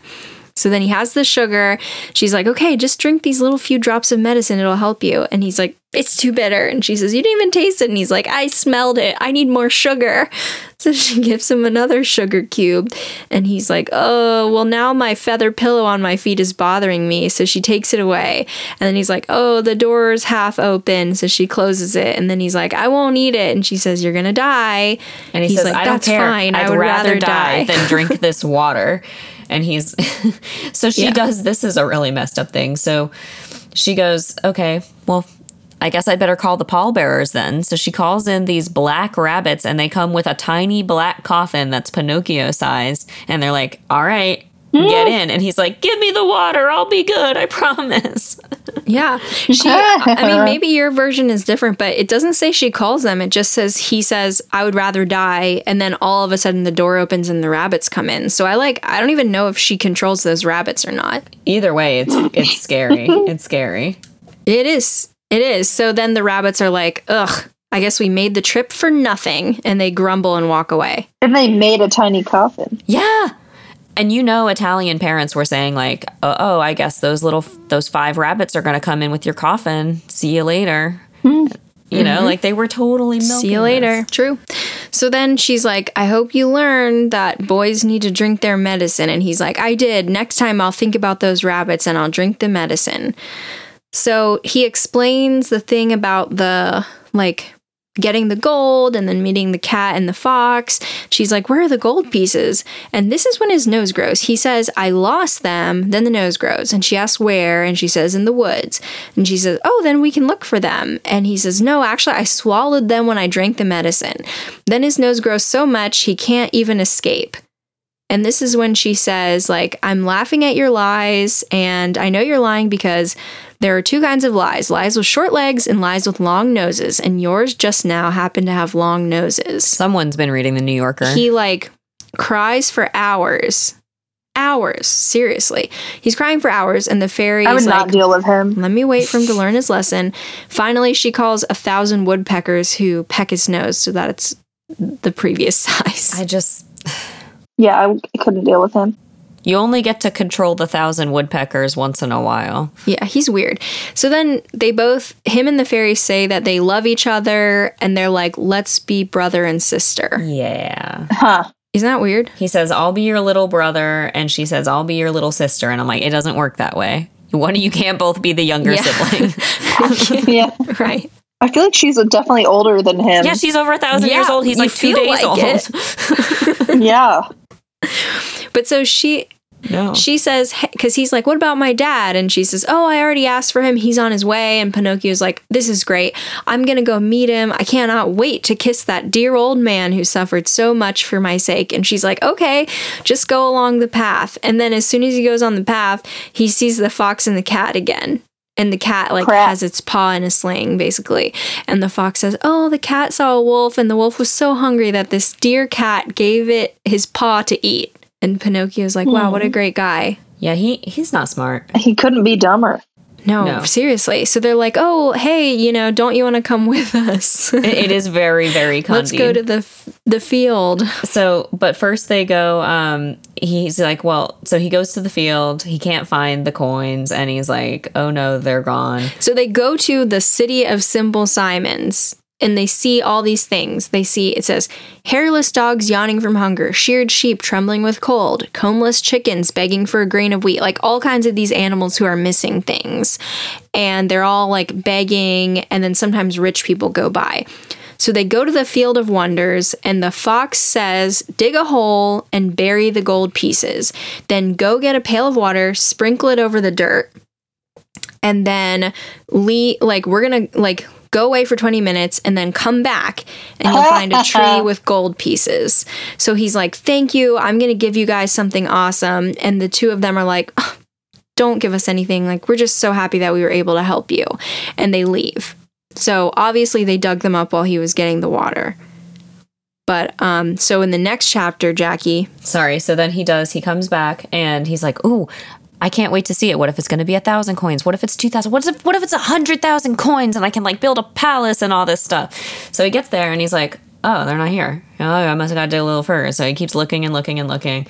So then he has the sugar. She's like, okay, just drink these little few drops of medicine. It'll help you. And he's like, it's too bitter. And she says, you didn't even taste it. And he's like, I smelled it. I need more sugar. [laughs] So she gives him another sugar cube. And he's like, oh, well, now my feather pillow on my feet is bothering me. So she takes it away. And then he's like, oh, the door's half open. So she closes it. And then he's like, I won't eat it. And she says, you're going to die. And he he's says, like, I don't that's care. fine. I'd I would rather, die, than drink [laughs] this water. And he's [laughs] so she Yeah. does this is a really messed up thing. So she goes, Okay, well, I guess I'd better call the pallbearers then. So she calls in these black rabbits and they come with a tiny black coffin that's Pinocchio size And they're like, All right, get mm. in. And he's like, Give me the water. I'll be good. I [laughs] promise. Yeah. She I mean maybe your version is different, but it doesn't say she calls them. It just says he says I would rather die and then all of a sudden the door opens and the rabbits come in. So I like I don't even know if she controls those rabbits or not. Either way, it's it's scary. [laughs] It's scary. It is. It is. So then the rabbits are like, "Ugh, I guess we made the trip for nothing." And they grumble and walk away. And they made a tiny coffin. Yeah. And you know, Italian parents were saying like, "Oh, oh I guess those little those five rabbits are going to come in with your coffin. See you later." Hmm. You know, mm-hmm. like they were totally milking See you later. this. True. So then she's like, I hope you learned that boys need to drink their medicine. And he's like, I did. Next time I'll think about those rabbits and I'll drink the medicine. So he explains the thing about the like getting the gold and then meeting the cat and the fox. She's like, Where are the gold pieces? And this is when his nose grows. He says, I lost them. Then the nose grows. And she asks, Where? And she says, In the woods. And she says, Oh, then we can look for them. And he says, No, actually, I swallowed them when I drank the medicine. Then his nose grows so much he can't even escape. And this is when she says, like, I'm laughing at your lies, and I know you're lying because there are two kinds of lies lies with short legs and lies with long noses, and yours just now happened to have long noses. Someone's been reading the New Yorker. He, like, cries for hours. Hours, seriously. He's crying for hours, and the fairy I would is not deal with him. let me wait for him to learn his lesson. Finally, she calls a thousand woodpeckers who peck his nose so that it's the previous [laughs] size. I just Yeah, I couldn't deal with him. You only get to control the thousand woodpeckers once in a while. Yeah, he's weird. So then they both, him and the fairy, say that they love each other and they're like, let's be brother and sister. Yeah. Huh. Isn't that weird? He says, I'll be your little brother. And she says, I'll be your little sister. And I'm like, it doesn't work that way. One of you can't both be the younger Yeah. sibling. [laughs] [laughs] yeah. right. I feel like she's definitely older than him. yeah, she's over a thousand Yeah, years old. He's like two days like old. [laughs] yeah. [laughs] But so she no. she says because he's like what about my dad? And she says oh i already asked for him. He's on his way. And pinocchio's like this is great. I'm gonna go meet him. I cannot wait to kiss that dear old man who suffered so much for my sake. And she's like okay just go along the path. And then as soon as he goes on the path he sees the fox and the cat again and the cat like Crap. has its paw in a sling basically and the fox says oh the cat saw a wolf and the wolf was so hungry that this dear cat gave it his paw to eat and pinocchio's like wow what a hmm. great guy yeah, he he's not smart. He couldn't be dumber. No, No. seriously. So they're like, "Oh, hey, you know, don't you want to come with us? [laughs] It- it is very, very [laughs] Let's go to the f- the field." So, but first they go. Um, he's like, well, so he goes to the field. He can't find the coins, and he's like, oh no, they're gone. So they go to the city of Simple Simons and they see all these things. They see it says hairless dogs yawning from hunger, sheared sheep trembling with cold, combless chickens begging for a grain of wheat, like all kinds of these animals who are missing things. And they're all like begging, and then sometimes rich people go by. So they go to the field of wonders, and the fox says, Dig a hole and bury the gold pieces. Then go get a pail of water, sprinkle it over the dirt, and then Lee like we're gonna like go away for 20 minutes and then come back and you'll find a tree [laughs] with gold pieces so he's like thank you i'm gonna give you guys something awesome and the two of them are like "Ugh, don't give us anything like we're just so happy that we were able to help you and they leave so obviously they dug them up while he was getting the water but um so in the next chapter jackie Sorry. So then he does. He comes back, and he's like, ooh. I can't wait to see it. What if it's going to be a thousand coins? What if it's two thousand? What if what if it's a hundred thousand coins and I can like build a palace and all this stuff? So he gets there and he's like, "Oh, they're not here. Oh, I must have got to dig a little further." So he keeps looking and looking and looking,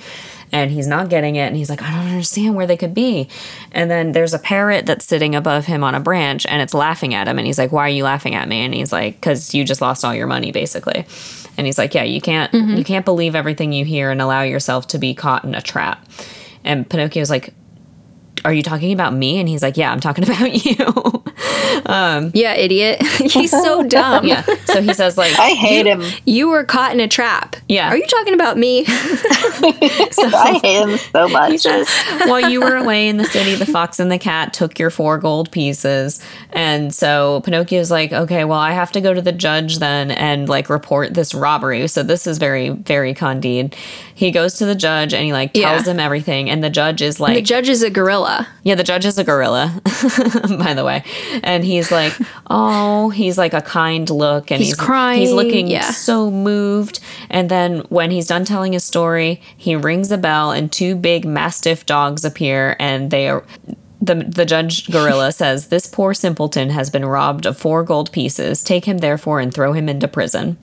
and he's not getting it. And he's like, "I don't understand where they could be." And then there's a parrot that's sitting above him on a branch, and it's laughing at him. And he's like, "Why are you laughing at me?" And he's like, "Cause you just lost all your money, basically." And he's like, "Yeah, you can't mm-hmm. you can't believe everything you hear and allow yourself to be caught in a trap." And Pinocchio's like, are you talking about me? And he's like, yeah, I'm talking [laughs] about you. um, yeah idiot [laughs] he's so [laughs] dumb yeah. So he says like, I hate him. you were caught in a trap Yeah. are you talking about me I hate him so he much. says, while you were away in the city, the fox and the cat took your four gold pieces. And so Pinocchio's like, okay, well, I have to go to the judge then and like report this robbery. So this is very, very Candide. He goes to the judge and he like tells Yeah. him everything. And the judge is like, the judge is a gorilla Yeah, the judge is a gorilla, [laughs] by the way. And he's like, [laughs] oh, he's like a kind look and He's he's, crying, He's looking yeah. so moved. And then when he's done telling his story, he rings a bell and two big mastiff dogs appear and they are the, the judge gorilla [laughs] says, This poor simpleton has been robbed of four gold pieces. Take him therefore and throw him into prison.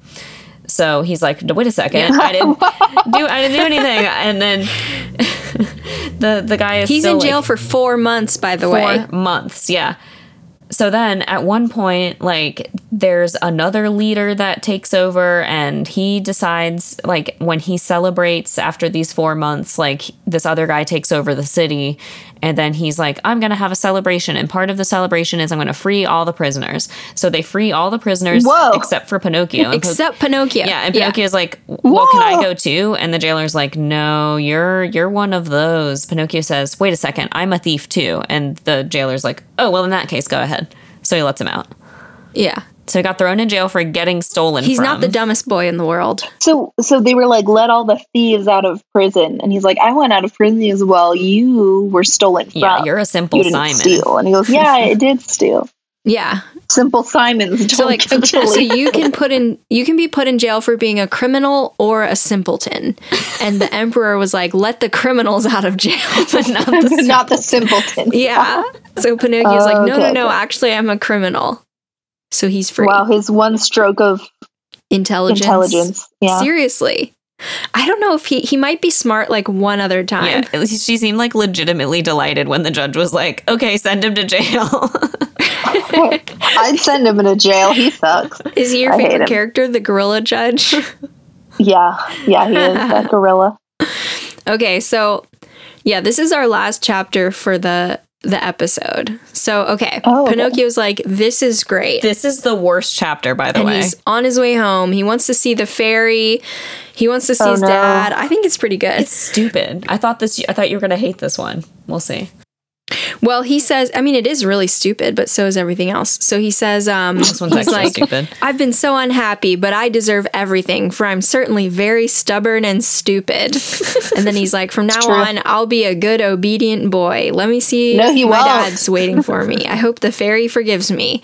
So he's like, wait a second, I didn't [laughs] do I didn't do anything. And then [laughs] the the guy is he's still, in like, jail for four months by the four way. months yeah so then at one point like there's another leader that takes over and he decides like when he celebrates after these 4 months like this other guy takes over the city and then he's like I'm going to have a celebration and part of the celebration is I'm going to free all the prisoners. So they free all the prisoners Whoa. except for Pinocchio. [laughs] Except Pinocchio. yeah, and Pinocchio's like, "Well, can I go too?" And the jailer's like, "No, you're you're one of those." Pinocchio says, "Wait a second, I'm a thief too." And the jailer's like, "Oh, well, in that case, go ahead." So he lets him out. Yeah. So he got thrown in jail for getting stolen. He's from. not the dumbest boy in the world. So so they were like, let all the thieves out of prison, and he's like, I went out of prison as well. You were stolen from. Yeah, you're a simple you didn't Simon. steal. And he goes, Yeah, [laughs] I did steal. Yeah. Simple Simons don't So like get to so you can put in you can be put in jail for being a criminal or a simpleton. And the emperor was like, "Let the criminals out of jail." [laughs] but not the But [laughs] not the simpleton. yeah. So Pinocchio's like, "No, no, no, okay. actually I'm a criminal." So he's free. Wow, his one stroke of Intelligence. intelligence. Yeah. Seriously. I don't know if he he might be smart like one other time. Yeah, she seemed like legitimately delighted when the judge was like, "Okay, send him to jail." [laughs] I'd send him into jail. He sucks. Is he your I favorite character, the gorilla judge? Yeah. Yeah, he is that [laughs] gorilla. Okay, so yeah, this is our last chapter for the the episode. So okay, Oh, okay. Pinocchio's like, this is great. this is the worst chapter, by the and way. he's on his way home. He wants to see the fairy. He wants to see Oh, his no. dad. I think it's pretty good. It's stupid. I thought this. I thought you were gonna hate this one. We'll see. Well, he says, I mean, it is really stupid, but so is everything else. So he says, um, This one's he's like, stupid. I've been so unhappy, but I deserve everything, for I'm certainly very stubborn and stupid. [laughs] and then he's like, From now on, I'll be a good, obedient boy. Let me see No, my won't. dad's waiting for me. I hope the fairy forgives me.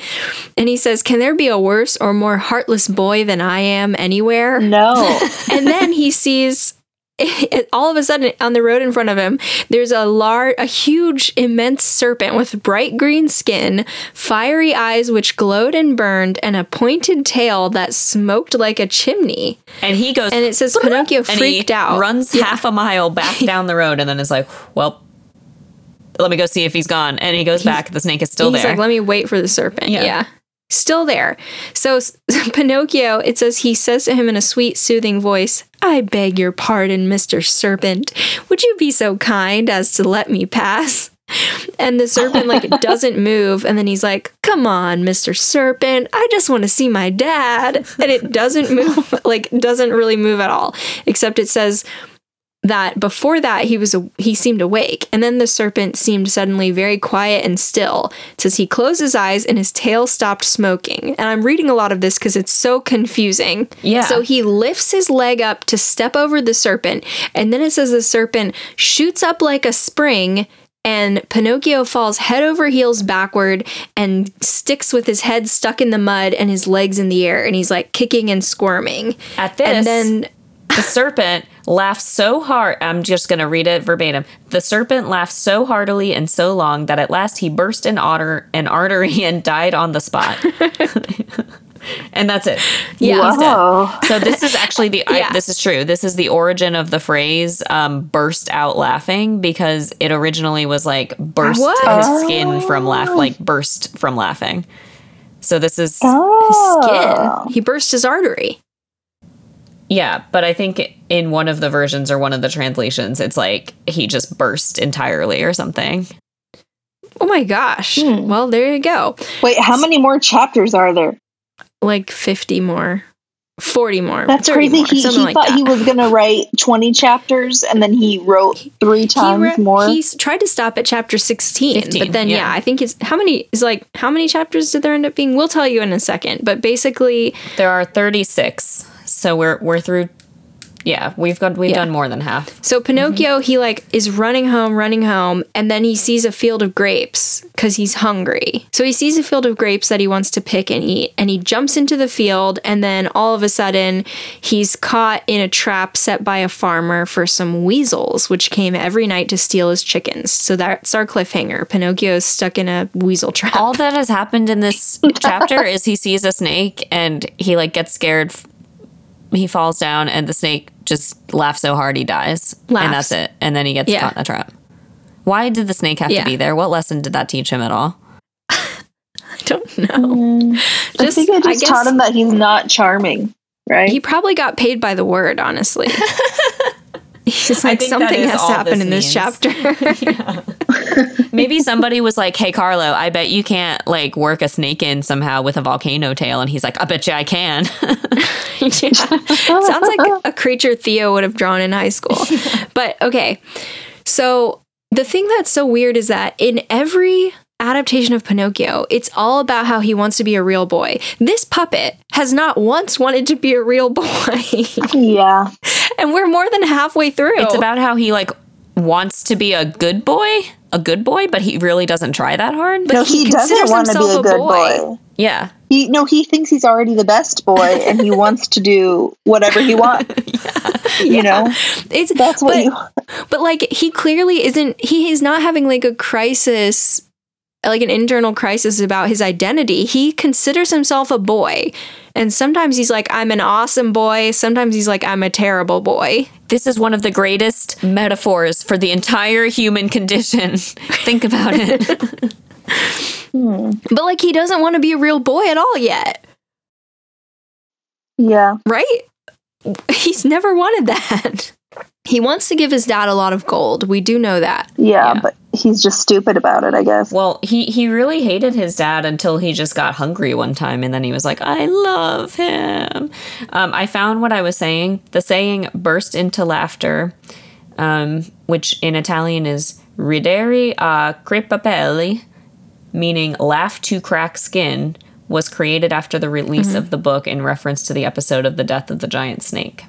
And he says, Can there be a worse or more heartless boy than I am anywhere? No. [laughs] and then he sees [laughs] it, all of a sudden on the road in front of him there's a large a huge immense serpent with bright green skin fiery eyes which glowed and burned and a pointed tail that smoked like a chimney And he goes, and it says pinocchio freaked he out runs half a mile back [laughs] down the road, and then is like, "Well, let me go see if he's gone." And he goes back. The snake is still he's there. like let me wait for the serpent Yeah. yeah. Still there. So [laughs] Pinocchio, it says he says to him in a sweet, soothing voice, I beg your pardon, Mr. Serpent. Would you be so kind as to let me pass? [laughs] And the serpent like [laughs] doesn't move, and then he's like, "Come on, Mr. Serpent, I just want to see my dad." And it doesn't move, like doesn't really move at all, except it says that before that he was a, he seemed awake. And then the serpent seemed suddenly very quiet and still. It says he closed his eyes and his tail stopped smoking. And i'm reading a lot of this because it's so confusing. Yeah. so he lifts his leg up to step over the serpent. And then it says the serpent shoots up like a spring and Pinocchio falls head over heels backward and sticks with his head stuck in the mud and his legs in the air. And he's like kicking and squirming. At this, And then the serpent laughed so hard. I'm just going to read it verbatim. The serpent laughed so heartily and so long that at last he burst an otter, an artery, [laughs] and died on the spot. [laughs] and that's it. Yeah. So this is actually the. I, this is true. This is the origin of the phrase um, "burst out laughing" because it originally was like burst his skin from laugh, like burst from laughing. So this is Oh. skin. He burst his artery. Yeah, but I think in one of the versions or one of the translations, it's like he just burst entirely or something. Oh my gosh. Hmm. Well, there you go. Wait, how many more chapters are there? Like 50 more. 40 more. That's 30 crazy. more, he he like thought that. he was gonna [laughs] write twenty chapters and then he wrote three He times re- more. He tried to stop at chapter 16, 15, but then yeah. yeah. I think it's how many is like how many chapters did there end up being? We'll tell you in a second. But basically, There are 36. So we're we're through yeah, we've got we've Yeah. done more than half. so Pinocchio he like is running home, running home, and then he sees a field of grapes cuz he's hungry. So he sees a field of grapes that he wants to pick and eat, and he jumps into the field and then all of a sudden he's caught in a trap set by a farmer for some weasels which came every night to steal his chickens. So that's our cliffhanger. Pinocchio is stuck in a weasel trap. All that has happened in this [laughs] chapter is he sees a snake and he like gets scared. F- He falls down and the snake just laughs so hard he dies. And that's it. And then he gets Yeah. caught in a trap. Why did the snake have Yeah. to be there? What lesson did that teach him at all? [laughs] I don't know. Mm. I Just- think I I just guess- taught him that he's not charming, right? He probably got paid by the word, honestly. [laughs] [laughs] He's like, something has to happen this in this means." chapter. [laughs] [laughs] Maybe somebody was like, "Hey, Carlo, I bet you can't like work a snake in somehow with a volcano tail," and he's like, "I bet you I can." Yeah. Sounds like a creature Theo would have drawn in high school. But okay. So the thing that's so weird is that in every adaptation of Pinocchio, it's all about how he wants to be a real boy. This puppet has not once wanted to be a real boy. [laughs] yeah. and we're more than halfway through. it's about how he like wants to be a good boy, a good boy, but he really doesn't try that hard. No, he, doesn't considers want to be himself a a good boy. boy. yeah, He no, he thinks he's already the best boy, and he wants to do whatever he wants. [laughs] You know, it's that's what but, you. but like he clearly isn't he is not having like a crisis like an internal crisis about his identity. He considers himself a boy. And sometimes he's like, I'm an awesome boy. Sometimes he's like, I'm a terrible boy. this is one of the greatest metaphors for the entire human condition. [laughs] Think about it. [laughs] But like, he doesn't want to be a real boy at all yet, Yeah, right? [laughs] He's never wanted that. He wants to give his dad a lot of gold. We do know that. yeah, Yeah. but he's just stupid about it, I guess. Well, he he really hated his dad until he just got hungry one time, and then he was like, "I love him." Um, I found what I was saying. The saying "burst into laughter," um, which in Italian is "ridere a crepapelle," meaning "laugh to crack skin," was created after the release of the book in reference to the episode of the death of the giant snake.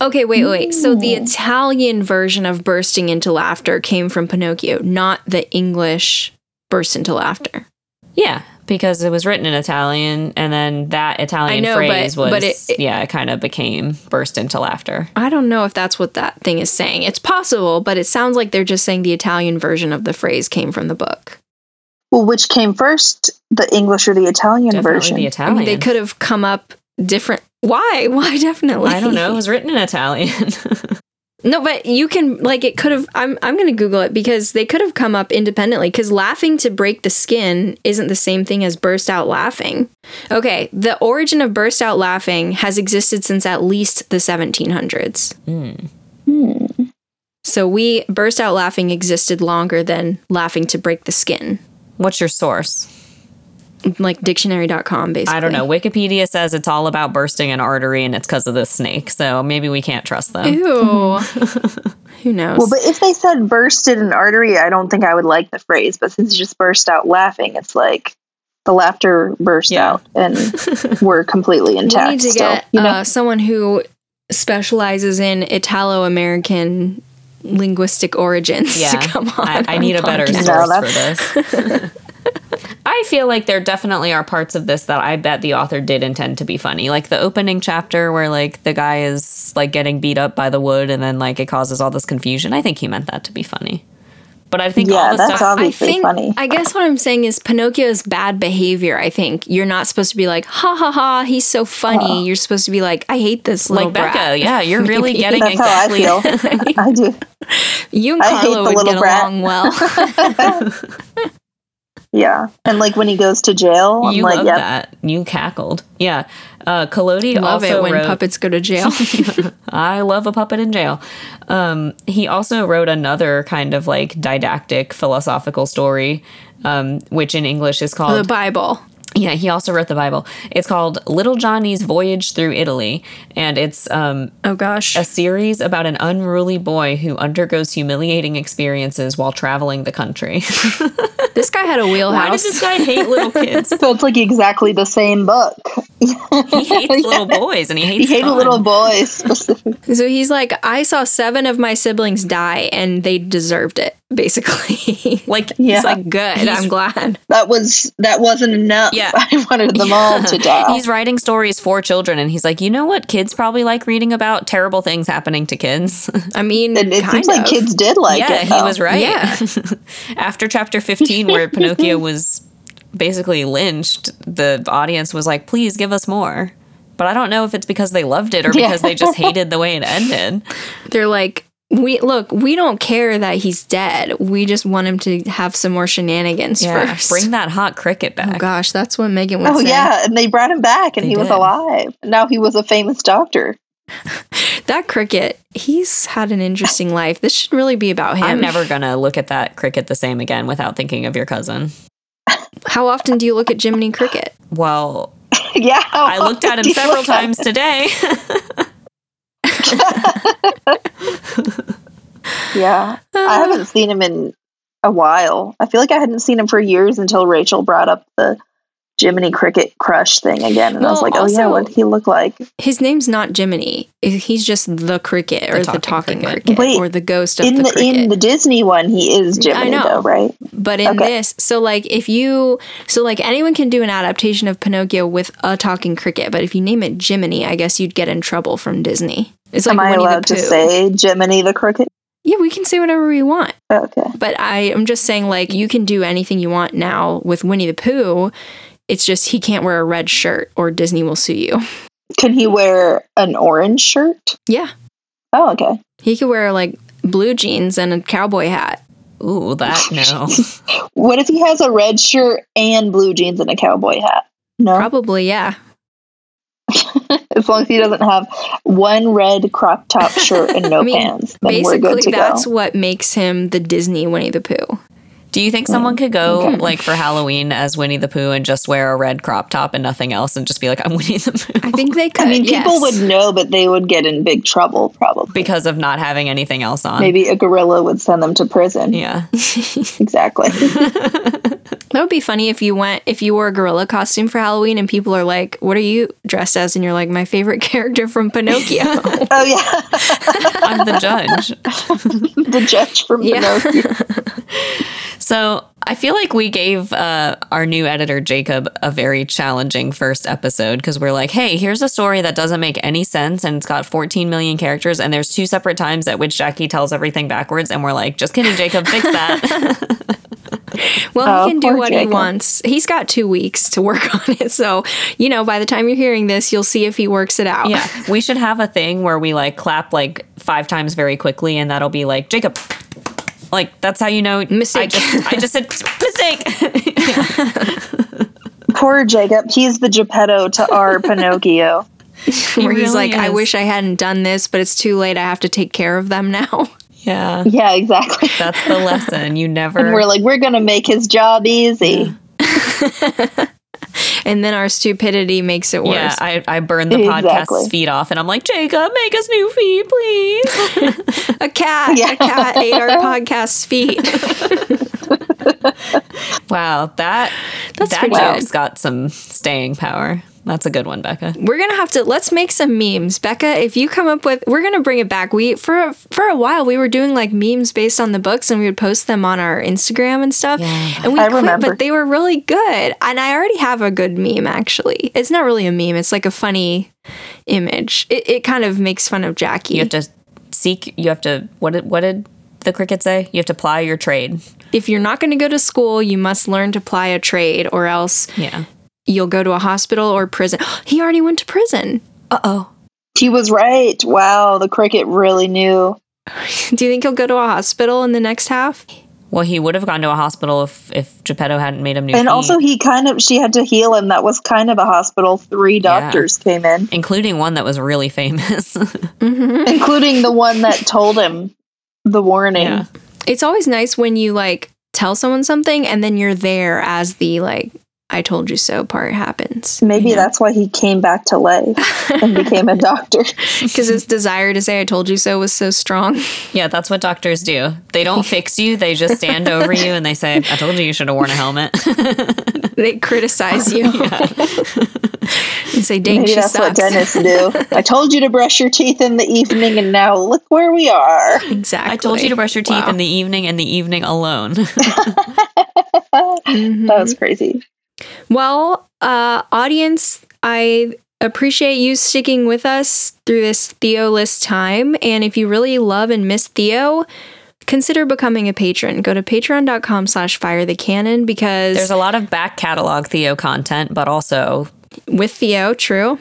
Okay, wait, wait. So the Italian version of bursting into laughter came from Pinocchio, not the English burst into laughter. Yeah, because it was written in Italian, and then that Italian know, phrase but- was but it- it- yeah, it kind of became burst into laughter. I don't know if that's what that thing is saying. It's possible, but it sounds like they're just saying the Italian version of the phrase came from the book. Well, which came first, the English or the Italian Definitely version? the I Italian. mean, they could have come up different. Why? [laughs] Why definitely? I don't know. It was written in Italian. [laughs] No, but you can like it could have. I'm I'm gonna Google it because they could have come up independently. Because laughing to break the skin isn't the same thing as burst out laughing. Okay, the origin of burst out laughing has existed since at least the 1700s. Hmm. So we burst out laughing existed longer than laughing to break the skin. What's your source? Like dictionary.com, basically. I don't know. Wikipedia says it's all about bursting an artery and it's because of this snake. So maybe we can't trust them. Ew. [laughs] Who knows? Well, but if they said bursted an artery, I don't think I would like the phrase. But since you just burst out laughing, it's like the laughter burst Yeah. out and [laughs] we're completely intact. we need to still, get you know? uh, someone who specializes in Italo American linguistic origins Yeah. to come on. I, I our need a better podcast. No, source for this. [laughs] [laughs] I feel like there definitely are parts of this that I bet the author did intend to be funny. Like the opening chapter where like the guy is like getting beat up by the wood and then like it causes all this confusion. I think he meant that to be funny. But I think all yeah, the that's stuff I obviously think funny. I guess what I'm saying is Pinocchio's bad behavior. I think you're not supposed to be like, ha ha ha, he's so funny. You're supposed to be like, I hate this little like Becca, brat. yeah, you're [laughs] really getting That's exactly how I feel. [laughs] I do. You and I hate Carlo would little get brat. along well. Yeah, and like when he goes to jail, I'm You like, love yep. that. You cackled. Yeah. Uh, Collodi Love also it when wrote, puppets go to jail. [laughs] I love a puppet in jail. Um, he also wrote another kind of like didactic philosophical story, um, which in English is called the. Bible. Yeah, he also wrote the Bible. It's called Little Johnny's Voyage Through Italy, and it's um, Oh gosh. a series about an unruly boy who undergoes humiliating experiences while traveling the country. [laughs] This guy had a wheelhouse. Why wheelhouse. does this guy hate little kids? [laughs] So it's like exactly the same book. He hates [laughs] little boys, and he hates. He hated fun. little boys. So he's like, I saw seven of my siblings die and they deserved it, basically. [laughs] Like Yeah. He's like, good, He's- I'm glad. That was that wasn't enough. Yeah. [laughs] I wanted them all to [laughs] die. He's writing stories for children, and he's like, you know what? Kids probably like reading about terrible things happening to kids. I mean, and it kind seems like of. kids did like yeah, it. he was right. Yeah. After chapter 15, where Pinocchio was basically lynched, the audience was like, please give us more. But I don't know if it's because they loved it or Yeah. because they just hated the way it ended. They're like, We look, we don't care that he's dead. We just want him to have some more shenanigans Yeah, first. bring that hot cricket oh back. gosh, that's what Megan would Oh say. yeah, and they brought him back, and They he was alive. Now he was a famous doctor. [laughs] That cricket, he's had an interesting life. This should really be about him. I'm never gonna look at that cricket the same again without thinking of your cousin. [laughs] How often do you look at Jiminy Cricket? Well, [laughs] yeah, I looked at him several look at- times today. Yeah, Uh. I haven't seen him in a while. I feel like I hadn't seen him for years until Rachel brought up the Jiminy Cricket crush thing again, and I was like, "Oh yeah, what did he look like?" His name's not Jiminy. He's just the cricket or the talking talking, cricket. cricket, Wait, or the ghost of In the, the cricket. in the Disney one, he is Jiminy, know. though, right? But in Okay. this, so like if you, so like anyone can do an adaptation of Pinocchio with a talking cricket, but if you name it Jiminy, I guess you'd get in trouble from Disney. It's like Am I Winnie allowed the to Pooh. say Jiminy the Cricket? Yeah, we can say whatever we want. Okay. But I am just saying, like, you can do anything you want now with Winnie the Pooh. It's just he can't wear a red shirt or Disney will sue you. Can he wear an orange shirt? Yeah. Oh, okay. He could wear like blue jeans and a cowboy hat. Ooh, that [laughs] no. What if he has a red shirt and blue jeans and a cowboy hat? No, [laughs] Probably, yeah. as long as he doesn't have one red crop top shirt and [laughs] no I mean, pants, then we're good Basically, to that's go. what makes him the Disney Winnie the Pooh. Do you think someone mm. could go okay. like for Halloween as Winnie the Pooh and just wear a red crop top and nothing else and just be like, I'm Winnie the Pooh? I think they could. I mean, people yes. would know, but they would get in big trouble probably. because of not having anything else on. Maybe a gorilla would send them to prison. Yeah. [laughs] Exactly. [laughs] That would be funny if you went if you wore a gorilla costume for Halloween and people are like, "What are you dressed as?" and you're like, "My favorite [laughs] character from Pinocchio." oh yeah, I'm the judge. the judge from Yeah. Pinocchio. So I feel like we gave uh, our new editor, Jacob, a very challenging first episode because we're like, hey, here's a story that doesn't make any sense and it's got 14 million characters and there's two separate times at which Jackie tells everything backwards. And we're like, just kidding, Jacob, fix that. [laughs] well, Oh, he can do poor what he wants. He's got 2 weeks to work [laughs] on it. So, you know, by the time you're hearing this, you'll see if he works it out. yeah. We should have a thing where we like clap like five times very quickly and that'll be like, Jacob. Like that's how you know I Mistake. just I just said mistake. [laughs] Poor Jacob. He's the Geppetto to our [laughs] Pinocchio. Where he's really like, "I wish I hadn't done this, but it's too late. I have to take care of them now." [laughs] yeah. Yeah, exactly. That's the lesson. You never And we're like, we're gonna make his job easy. [laughs] And then our stupidity makes it worse. Yeah, I, I burned the Exactly. podcast's feet off, and I'm like, Jacob, make us new feet, please. [laughs] a cat, Yeah. a cat ate our [laughs] podcast's feet. wow, that That's that pretty joke's got some staying power. That's a good one, Becca. We're gonna have to let's make some memes, Becca. If you come up with, we're gonna bring it back. We for for a while we were doing like memes based on the books, and we would post them on our Instagram and stuff. Yeah. and we I quit, remember. but they were really good. And I already have a good meme actually. It's not really a meme. It's like a funny image. It it kind of makes fun of Jackie. You have to seek. You have to. What did what did the cricket say? You have to ply your trade. if you're not going to go to school, you must learn to ply a trade, or else Yeah. You'll go to a hospital or prison. [gasps] he already went to prison. Uh oh. He was right. Wow, the cricket really knew. [laughs] Do you think he'll go to a hospital in the next half? Well, he would have gone to a hospital if if Geppetto hadn't made him new And feet, also, he kind of she had to heal him. That was kind of a hospital. Three Yeah. doctors came in, including one that was really famous. [laughs] including the one that [laughs] told him the warning. Yeah. It's always nice when you like tell someone something and then you're there as the like I told you so part happens. Maybe that's why he came back to lay and became a [laughs] doctor. Because his desire to say I told you so was so strong. yeah, that's what doctors do. They don't [laughs] fix you. They just stand over you and they say, "I told you you should have worn a helmet." [laughs] they criticize you. and say, dang, Maybe she that's sucks. what dentists do. I told you to brush your teeth in the evening, and now look where we are. exactly. I told you to brush your teeth Wow. in the evening and the evening alone. Mhm. That was crazy. Well, uh, audience, I appreciate you sticking with us through this Theo list time. And if you really love and miss Theo, consider becoming a patron. Go to patreon.com slash fire the cannon because There's a lot of back catalog Theo content, but also with Theo, true.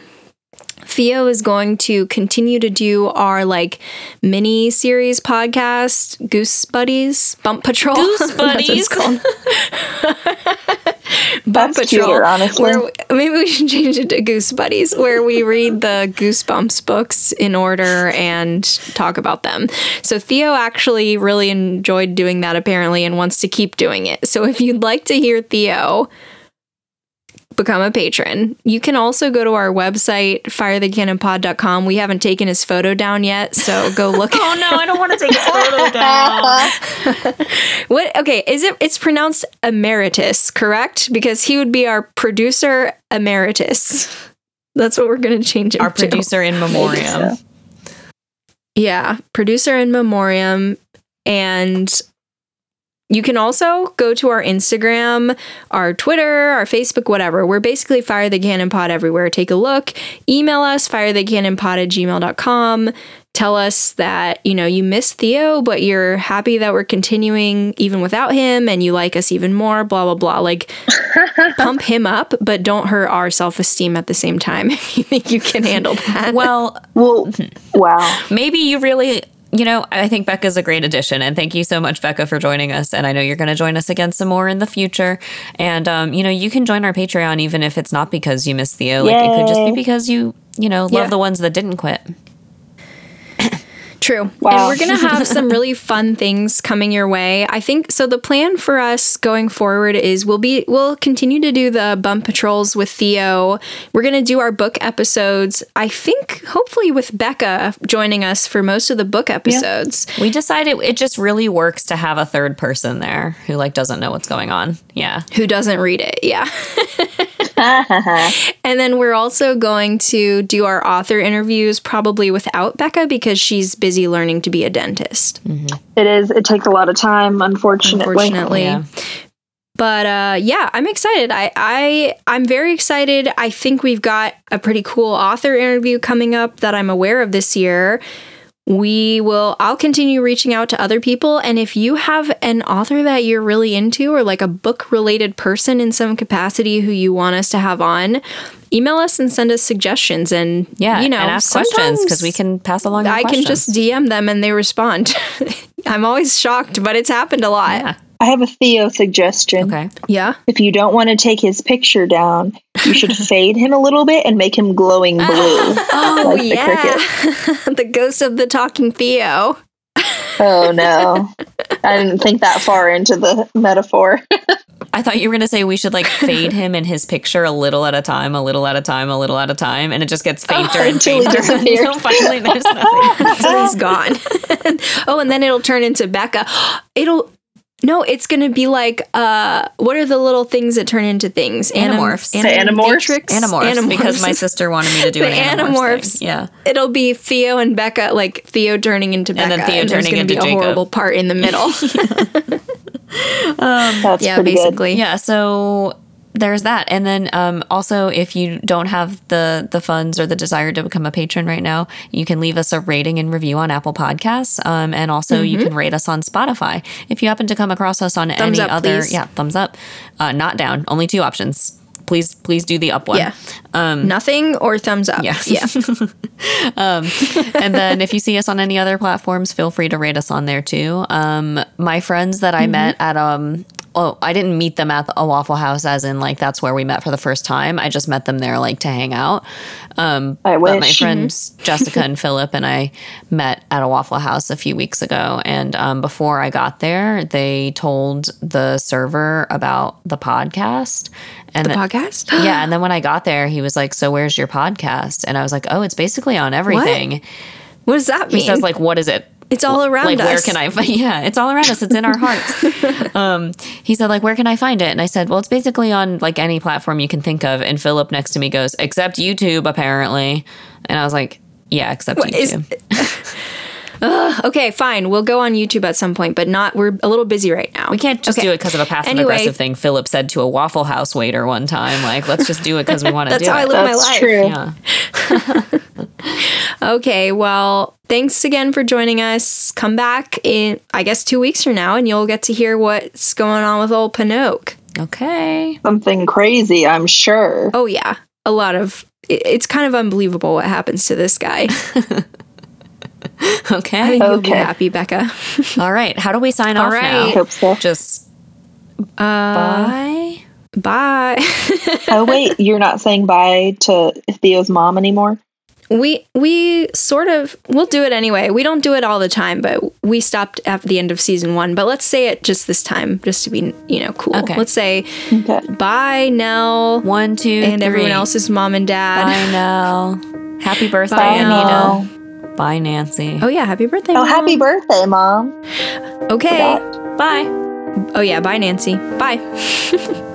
Theo is going to continue to do our like mini series podcast, Goose Buddies, Bump Patrol. Goose [laughs] That's what it's Buddies. called. [laughs] [laughs] Bump That's cuter, honestly. Where maybe we should change it to Goose Buddies, where we read the Goosebumps books in order and talk about them. So Theo actually really enjoyed doing that apparently and wants to keep doing it. So if you'd like to hear Theo become a patron. You can also go to our website, firethecannonpod.com. We haven't taken his photo down yet, so go look. [laughs] Oh no, I don't want to take a [laughs] photo down. [laughs] what okay, is it it's pronounced emeritus, correct? Because he would be our producer emeritus. That's what we're going to change him Our to. producer in memoriam. Yeah, producer in memoriam. And you can also go to our Instagram, our Twitter, our Facebook, whatever. We're basically Fire the Cannon Pod everywhere. Take a look. Email us, firethecannonpod at gmail.com. Tell us that, you know, you miss Theo, but you're happy that we're continuing even without him and you like us even more, blah, blah, blah. Like, [laughs] pump him up, but don't hurt our self esteem at the same time [laughs] if you think you can handle that. Well, Well, [laughs] wow. maybe you really you know i think becca's a great addition and thank you so much becca for joining us and i know you're going to join us again some more in the future. And um, you know you can join our patreon even if it's not because you miss theo. Like it could just be because you you know love Yeah. the ones that didn't quit True. Wow. And we're going to have [laughs] some really fun things coming your way. I think so the plan for us going forward is we'll be we'll continue to do the bump patrols with Theo. We're going to do our book episodes. I think hopefully with Becca joining us for most of the book episodes. we decided it just really works to have a third person there who like doesn't know what's going on yeah Who doesn't read it? Yeah. [laughs] [laughs] and then we're also going to do our author interviews probably without Becca because she's busy learning to be a dentist. It is. It takes a lot of time, unfortunately. Unfortunately. Yeah. But uh, yeah, I'm excited. I, I I'm very excited. I think we've got a pretty cool author interview coming up that I'm aware of this year. We will I'll continue reaching out to other people and if you have an author that you're really into or like a book related person in some capacity who you want us to have on, email us and send us suggestions and yeah you know, and ask questions because we can pass along I can just DM them and they respond. [laughs] I'm always shocked, but it's happened a lot. Yeah. I have a Theo suggestion. okay yeah. If you don't want to take his picture down, you should [laughs] fade him a little bit and make him glowing ah, blue. Oh Like yeah, [laughs] the ghost of the talking Theo. oh [laughs] no. I didn't think that far into the metaphor. I thought you were going to say we should like fade him in his picture a little at a time, a little at a time, a little at a time, and it just gets oh, fainter and until he fainter until finally there's nothing. So he's gone. oh, and then it'll turn into Becca. [gasps] It'll no, it's gonna be like uh, what are the little things that turn into things? Anim- Animorphs. The animorphs? animatrix? Animorphs, because my sister wanted me to do [laughs] The an animorphs. animorphs. thing. Yeah. It'll be Theo and Becca, like Theo turning into Becca, And then Theo there's turning gonna into be a Jacob. horrible part in the middle. [laughs] [laughs] That's yeah, pretty basically. Yeah. So there's that. And then um, also, if you don't have the the funds or the desire to become a patron right now, you can leave us a rating and review on Apple Podcasts, um, and also you can rate us on Spotify. If you happen to come across us on Mm-hmm. Thumbs any up, other, please. yeah, thumbs up, uh, not down. Only two options. Please, please do the up one. Yeah. Nothing or thumbs up. Yeah. Yeah. [laughs] and then if you see us on any other platforms, feel free to rate us on there too. Um, my friends that I Mm-hmm. met at um oh, I didn't meet them at a Waffle House as in like that's where we met for the first time. I just met them there like to hang out. Um, I but my friends Jessica and Philip and I met at a Waffle House a few weeks ago, and um, before I got there, they told the server about the podcast. And The then- podcast? [gasps] yeah, and then when I got there, he was like, "So where's your podcast?" And I was like, "Oh, it's basically on everything." What does that mean? He says like, "What is it?" It's all around like us. where can I find [laughs] yeah it's all around us. It's in our hearts. [laughs] Um he said like where can I find it? And I said well it's basically on like any platform you can think of. And Philip next to me goes except YouTube apparently. And I was like yeah except is- [laughs] YouTube Okay, fine. We'll go on YouTube at some point, but not. We're a little busy right now. we can't just Okay. do it because of a passive Anyway. aggressive thing Philip said to a Waffle House waiter one time like let's just do it because we want to [laughs] do That's how I it live my life. true. yeah [laughs] Okay, well, thanks again for joining us. Come back in, I guess, two weeks from now, and you'll get to hear what's going on with old Pinoke. okay Something crazy, I'm sure. Oh yeah, a lot of it's kind of unbelievable what happens to this guy. [laughs] [laughs] I Okay. think you'll be happy, Becca. [laughs] All right. How do we sign All off I right. hope so. now? Just Uh, bye. bye. [laughs] Oh wait, you're not saying bye to Theo's mom anymore? we we sort of we'll do it anyway. We don't do it all the time, but we stopped at the end of season one. But let's say it just this time, just to be you know cool. Okay. Let's say Okay. bye, Nell, One, two, and three. everyone else's mom and dad. Bye, Nell. Happy birthday, Bye, Anita. Bye, Nancy. Oh yeah, happy birthday! Oh, Mom. happy birthday, mom. Okay. Bye. Oh yeah, bye Nancy. Bye. [laughs]